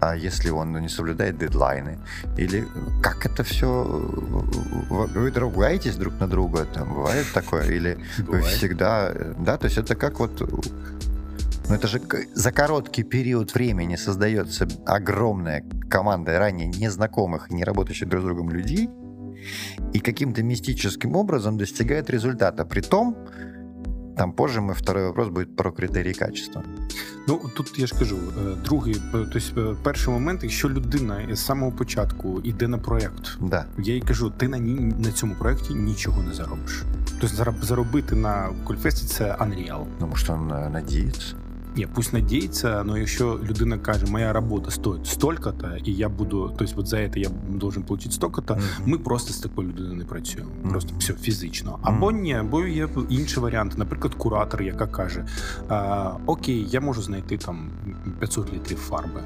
а если он не соблюдает дедлайны? Или как это все... Вы ругаетесь друг на друга? Там бывает такое? Или вы всегда... Да, то есть это как вот ну это же за короткий период времени создается огромная команда ранее незнакомых и не работающих друг с другом людей и каким-то мистическим образом достигает результата. При том, там позже ми второй вопрос буде про критерії качества. Ну тут я ж кажу, е, другий, е, тобто перший момент, якщо людина з самого початку йде на проект, да. я їй кажу, ти на ній на цьому проекті нічого не заробиш. Тобто заробити на Кольфесті це Unreal. Тому що він надіється. Ні, пусть надіється, але якщо людина каже, моя робота стоїть столько-то, і я буду, тобто вот за це я должен отримати стільки-то, mm-hmm. ми просто з такою людиною не працюємо. Mm-hmm. Просто все фізично. Або ні, або є інші варіанти, наприклад, куратор, яка каже: Окей, я можу знайти там 500 літрів фарби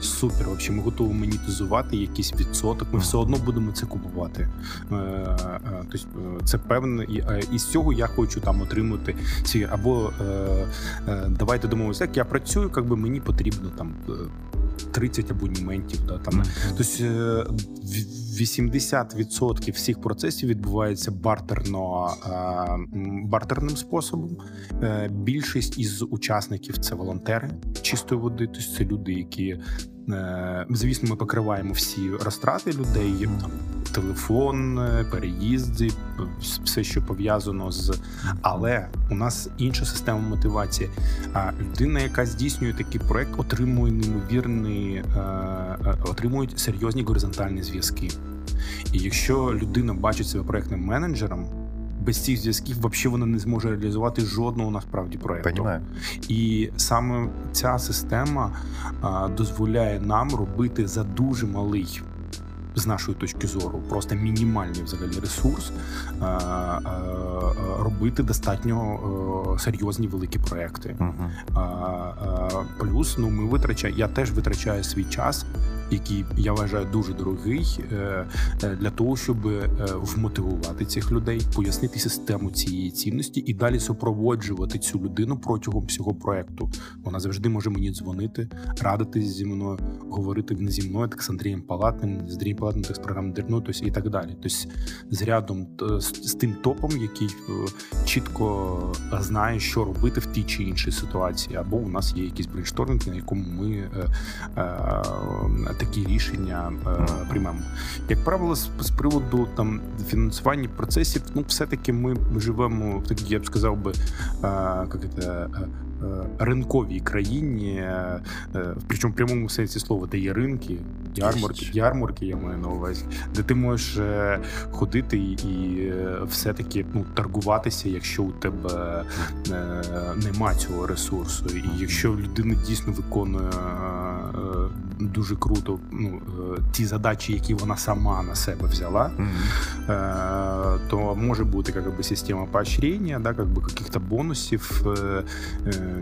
супер. Вообще, ми готові монетизувати якийсь відсоток. Ми все одно будемо це купувати. Тобто це певне, і з цього я хочу там отримати свій або давайте домовимося, як я працюю, якби мені потрібно там 30 абоніментів. Да, там. Тобто 80% всіх процесів відбувається бартерно бартерним способом. Більшість із учасників це волонтери чистої води, тобто це люди, які Е, звісно, ми покриваємо всі розтрати людей, там телефон, е, переїзди, все, що пов'язано з. Але у нас інша система мотивації. А людина, яка здійснює такий проект, отримує неймовірний, е, отримує серйозні горизонтальні зв'язки. І якщо людина бачить себе проектним менеджером без цих зв'язків взагалі вона не зможе реалізувати жодного насправді проєкту. Понимаю. І саме ця система а, дозволяє нам робити за дуже малий. З нашої точки зору, просто мінімальний взагалі ресурс а, а, робити достатньо серйозні великі проекти. Uh-huh. Плюс ну ми витрачаємо, я теж витрачаю свій час який я вважаю дуже дорогий, е, е, для того, щоб е, вмотивувати цих людей, пояснити систему цієї цінності і далі супроводжувати цю людину протягом всього проекту. Вона завжди може мені дзвонити, радитись зі мною, говорити не зі мною, так з Андрієм Палатним, з Андрієм Палатним, так з програмою Дерно, тобто і так далі. Тобто з рядом з тим топом, який чітко знає, що робити в тій чи іншій ситуації, або у нас є якийсь брейнштормінг, на якому ми такі рішення е, приймемо. Як правило, з, з приводу там фінансування процесів, ну все-таки ми живемо в такій, я б сказав би, е, як це, ринковій країні, причому в прямому сенсі слова, де є ринки, ярмарки, ярмарки, я маю на увазі, де ти можеш ходити і все-таки ну, торгуватися, якщо у тебе нема цього ресурсу, і якщо людина дійсно виконує дуже круто ну, ті задачі, які вона сама на себе взяла, mm-hmm. то може бути как бы, система поощрення, да, как бы, каких-то бонусів,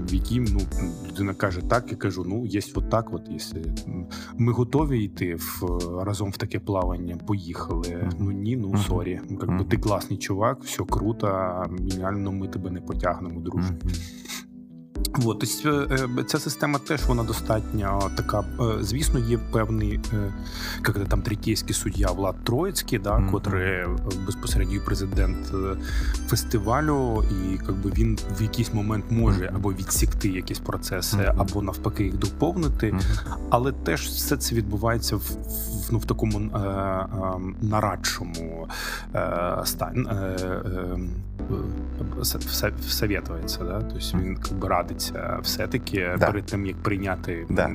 в яким ну, людина каже, так, я кажу, ну, є от так, от, якщо ми готові йти в, разом в таке плавання, поїхали. Mm-hmm. Ну ні, ну sorry. Mm-hmm. Ти класний чувак, все круто, мінімально ми тебе не потягнемо, друже. От, тобто, ця система теж вона достатньо така. Е, звісно, є певний як там третійський суддя Влад Троїцький, да, mm-hmm. котрий безпосередньо президент фестивалю, і якби він в якийсь момент може або відсікти якісь процеси, mm-hmm. або навпаки їх доповнити. Mm-hmm. Але теж все це відбувається в ну, в такому е, е, нарадчому е, стані. Е, всовітується, да? Тобто він якби радиться все-таки да. перед тим, як прийняти да.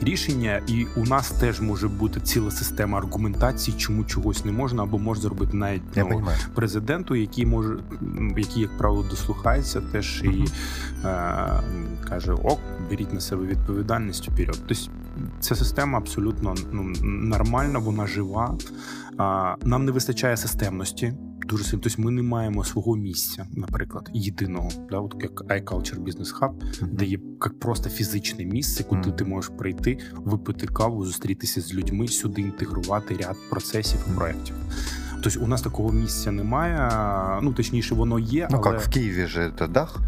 рішення. І у нас теж може бути ціла система аргументації, чому чогось не можна, або може зробити навіть ну, президенту, який може, який, як правило, дослухається, теж і е, каже: Ок, беріть на себе відповідальність вперед. Тобто ця система абсолютно ну, нормальна, вона жива. Нам не вистачає системності. Дуже сильно. Тобто ми не маємо свого місця, наприклад, єдиного, да, от як iCulture Business Hub, mm-hmm. де є як просто фізичне місце, куди mm-hmm. ти можеш прийти, випити каву, зустрітися з людьми, сюди інтегрувати ряд процесів і проєктів. Тобто у нас такого місця немає. Ну точніше, воно є. Ну але... як в Києві же це дах?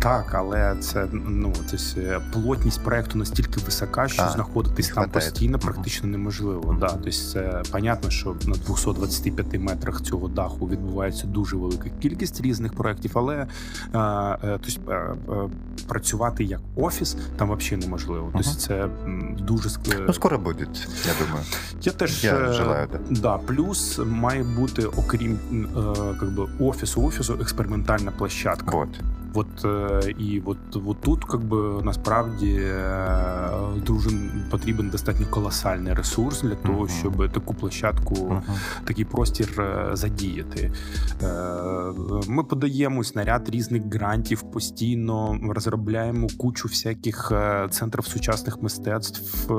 Так, але це ну це плотність проекту настільки висока, що а, знаходитись там хватает. постійно практично неможливо. Mm-hmm. Да, тобто це понятно, що на 225 метрах цього даху відбувається дуже велика кількість різних проєктів, але е, е, тобто, е, працювати як офіс там взагалі неможливо. Тобто mm-hmm. це дуже Ну, скоро буде. Я думаю, я теж я желаю, да. да. Плюс має бути окрім как би офісу офісу експериментальна площадка. Вот. От і от, от тут, как би насправді дуже потрібен достатньо колосальний ресурс для того, uh-huh. щоб таку площадку, uh-huh. такий простір задіяти. Ми подаємось на ряд різних грантів постійно, розробляємо кучу всяких центрів сучасних мистецтв,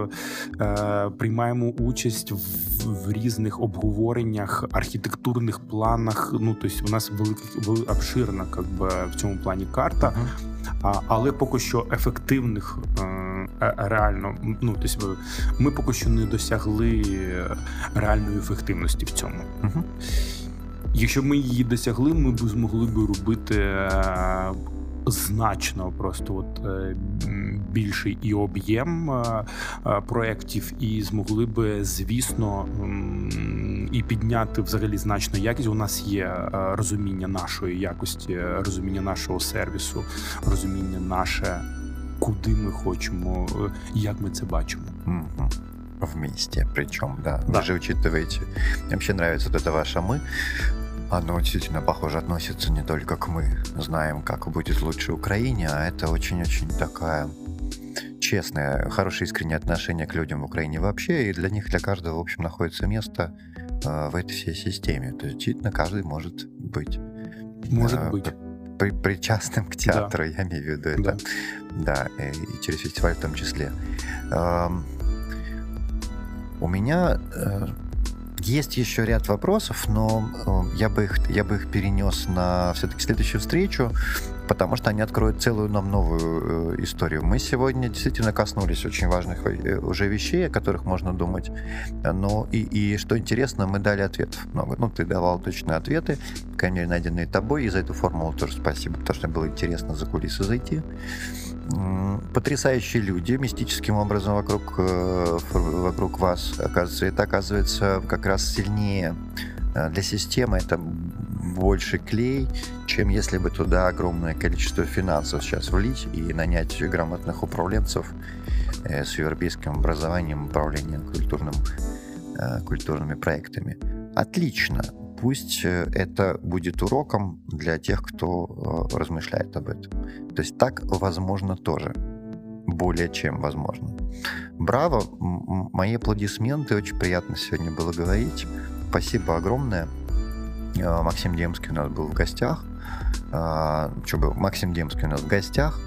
приймаємо участь в, в різних обговореннях, архітектурних планах. Ну тобто у нас велика обширна, как би, в цьому плані плані карта, а, але поки що ефективних е, е, реально ну тобто ми поки що не досягли реальної ефективності в цьому. Угу. Якщо ми її досягли, ми б змогли б робити е, значно просто от е, більший і об'єм е, е, проєктів, і змогли би, звісно, і підняти взагалі значно якість. У нас є розуміння нашої якості, розуміння нашого сервісу, розуміння наше, куди ми хочемо, як ми це бачимо. В місті, причому, да. да. Вы же учитываете. Мне вообще нравится вот это ваше «мы». Оно действительно, похоже, относится не только к мы. Знаем, как будет лучше Украине, а это очень-очень такая честное, хорошее искреннее отношение к людям в Украине вообще, и для них, для каждого, в общем, находится место э, в этой всей системе. То есть действительно каждый может быть. Может э, быть. При, причастным к театру, да. я имею в виду это. Да, да и, и через фестиваль в том числе. Э, у меня э, есть еще ряд вопросов, но э, я бы их, я бы их перенес на все-таки следующую встречу, потому что они откроют целую нам новую э, историю. Мы сегодня действительно коснулись очень важных э, уже вещей, о которых можно думать. Но и, и что интересно, мы дали ответов много. Ну, ты давал точные ответы, по крайней мере, найденные тобой, и за эту формулу тоже спасибо, потому что было интересно за кулисы зайти потрясающие люди мистическим образом вокруг, э, вокруг вас оказывается. Это оказывается как раз сильнее э, для системы. Это больше клей, чем если бы туда огромное количество финансов сейчас влить и нанять грамотных управленцев э, с европейским образованием, управлением культурным, культурными проектами. Отлично. Пусть э, это будет уроком для тех, кто э, размышляет об этом. То есть так возможно тоже. Более чем возможно. Браво! Мои аплодисменты. Очень приятно сегодня было говорить. Спасибо огромное. Э, Максим Демский у нас был в гостях. Что был? Максим Демский у нас в гостях.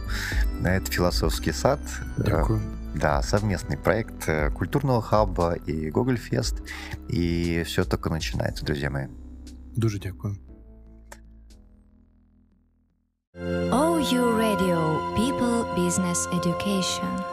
Это «Философский сад». Дякую. Да, совместный проект культурного хаба и Google Fest. И все только начинается, друзья мои. Дуже дякую. OU Radio People Business Education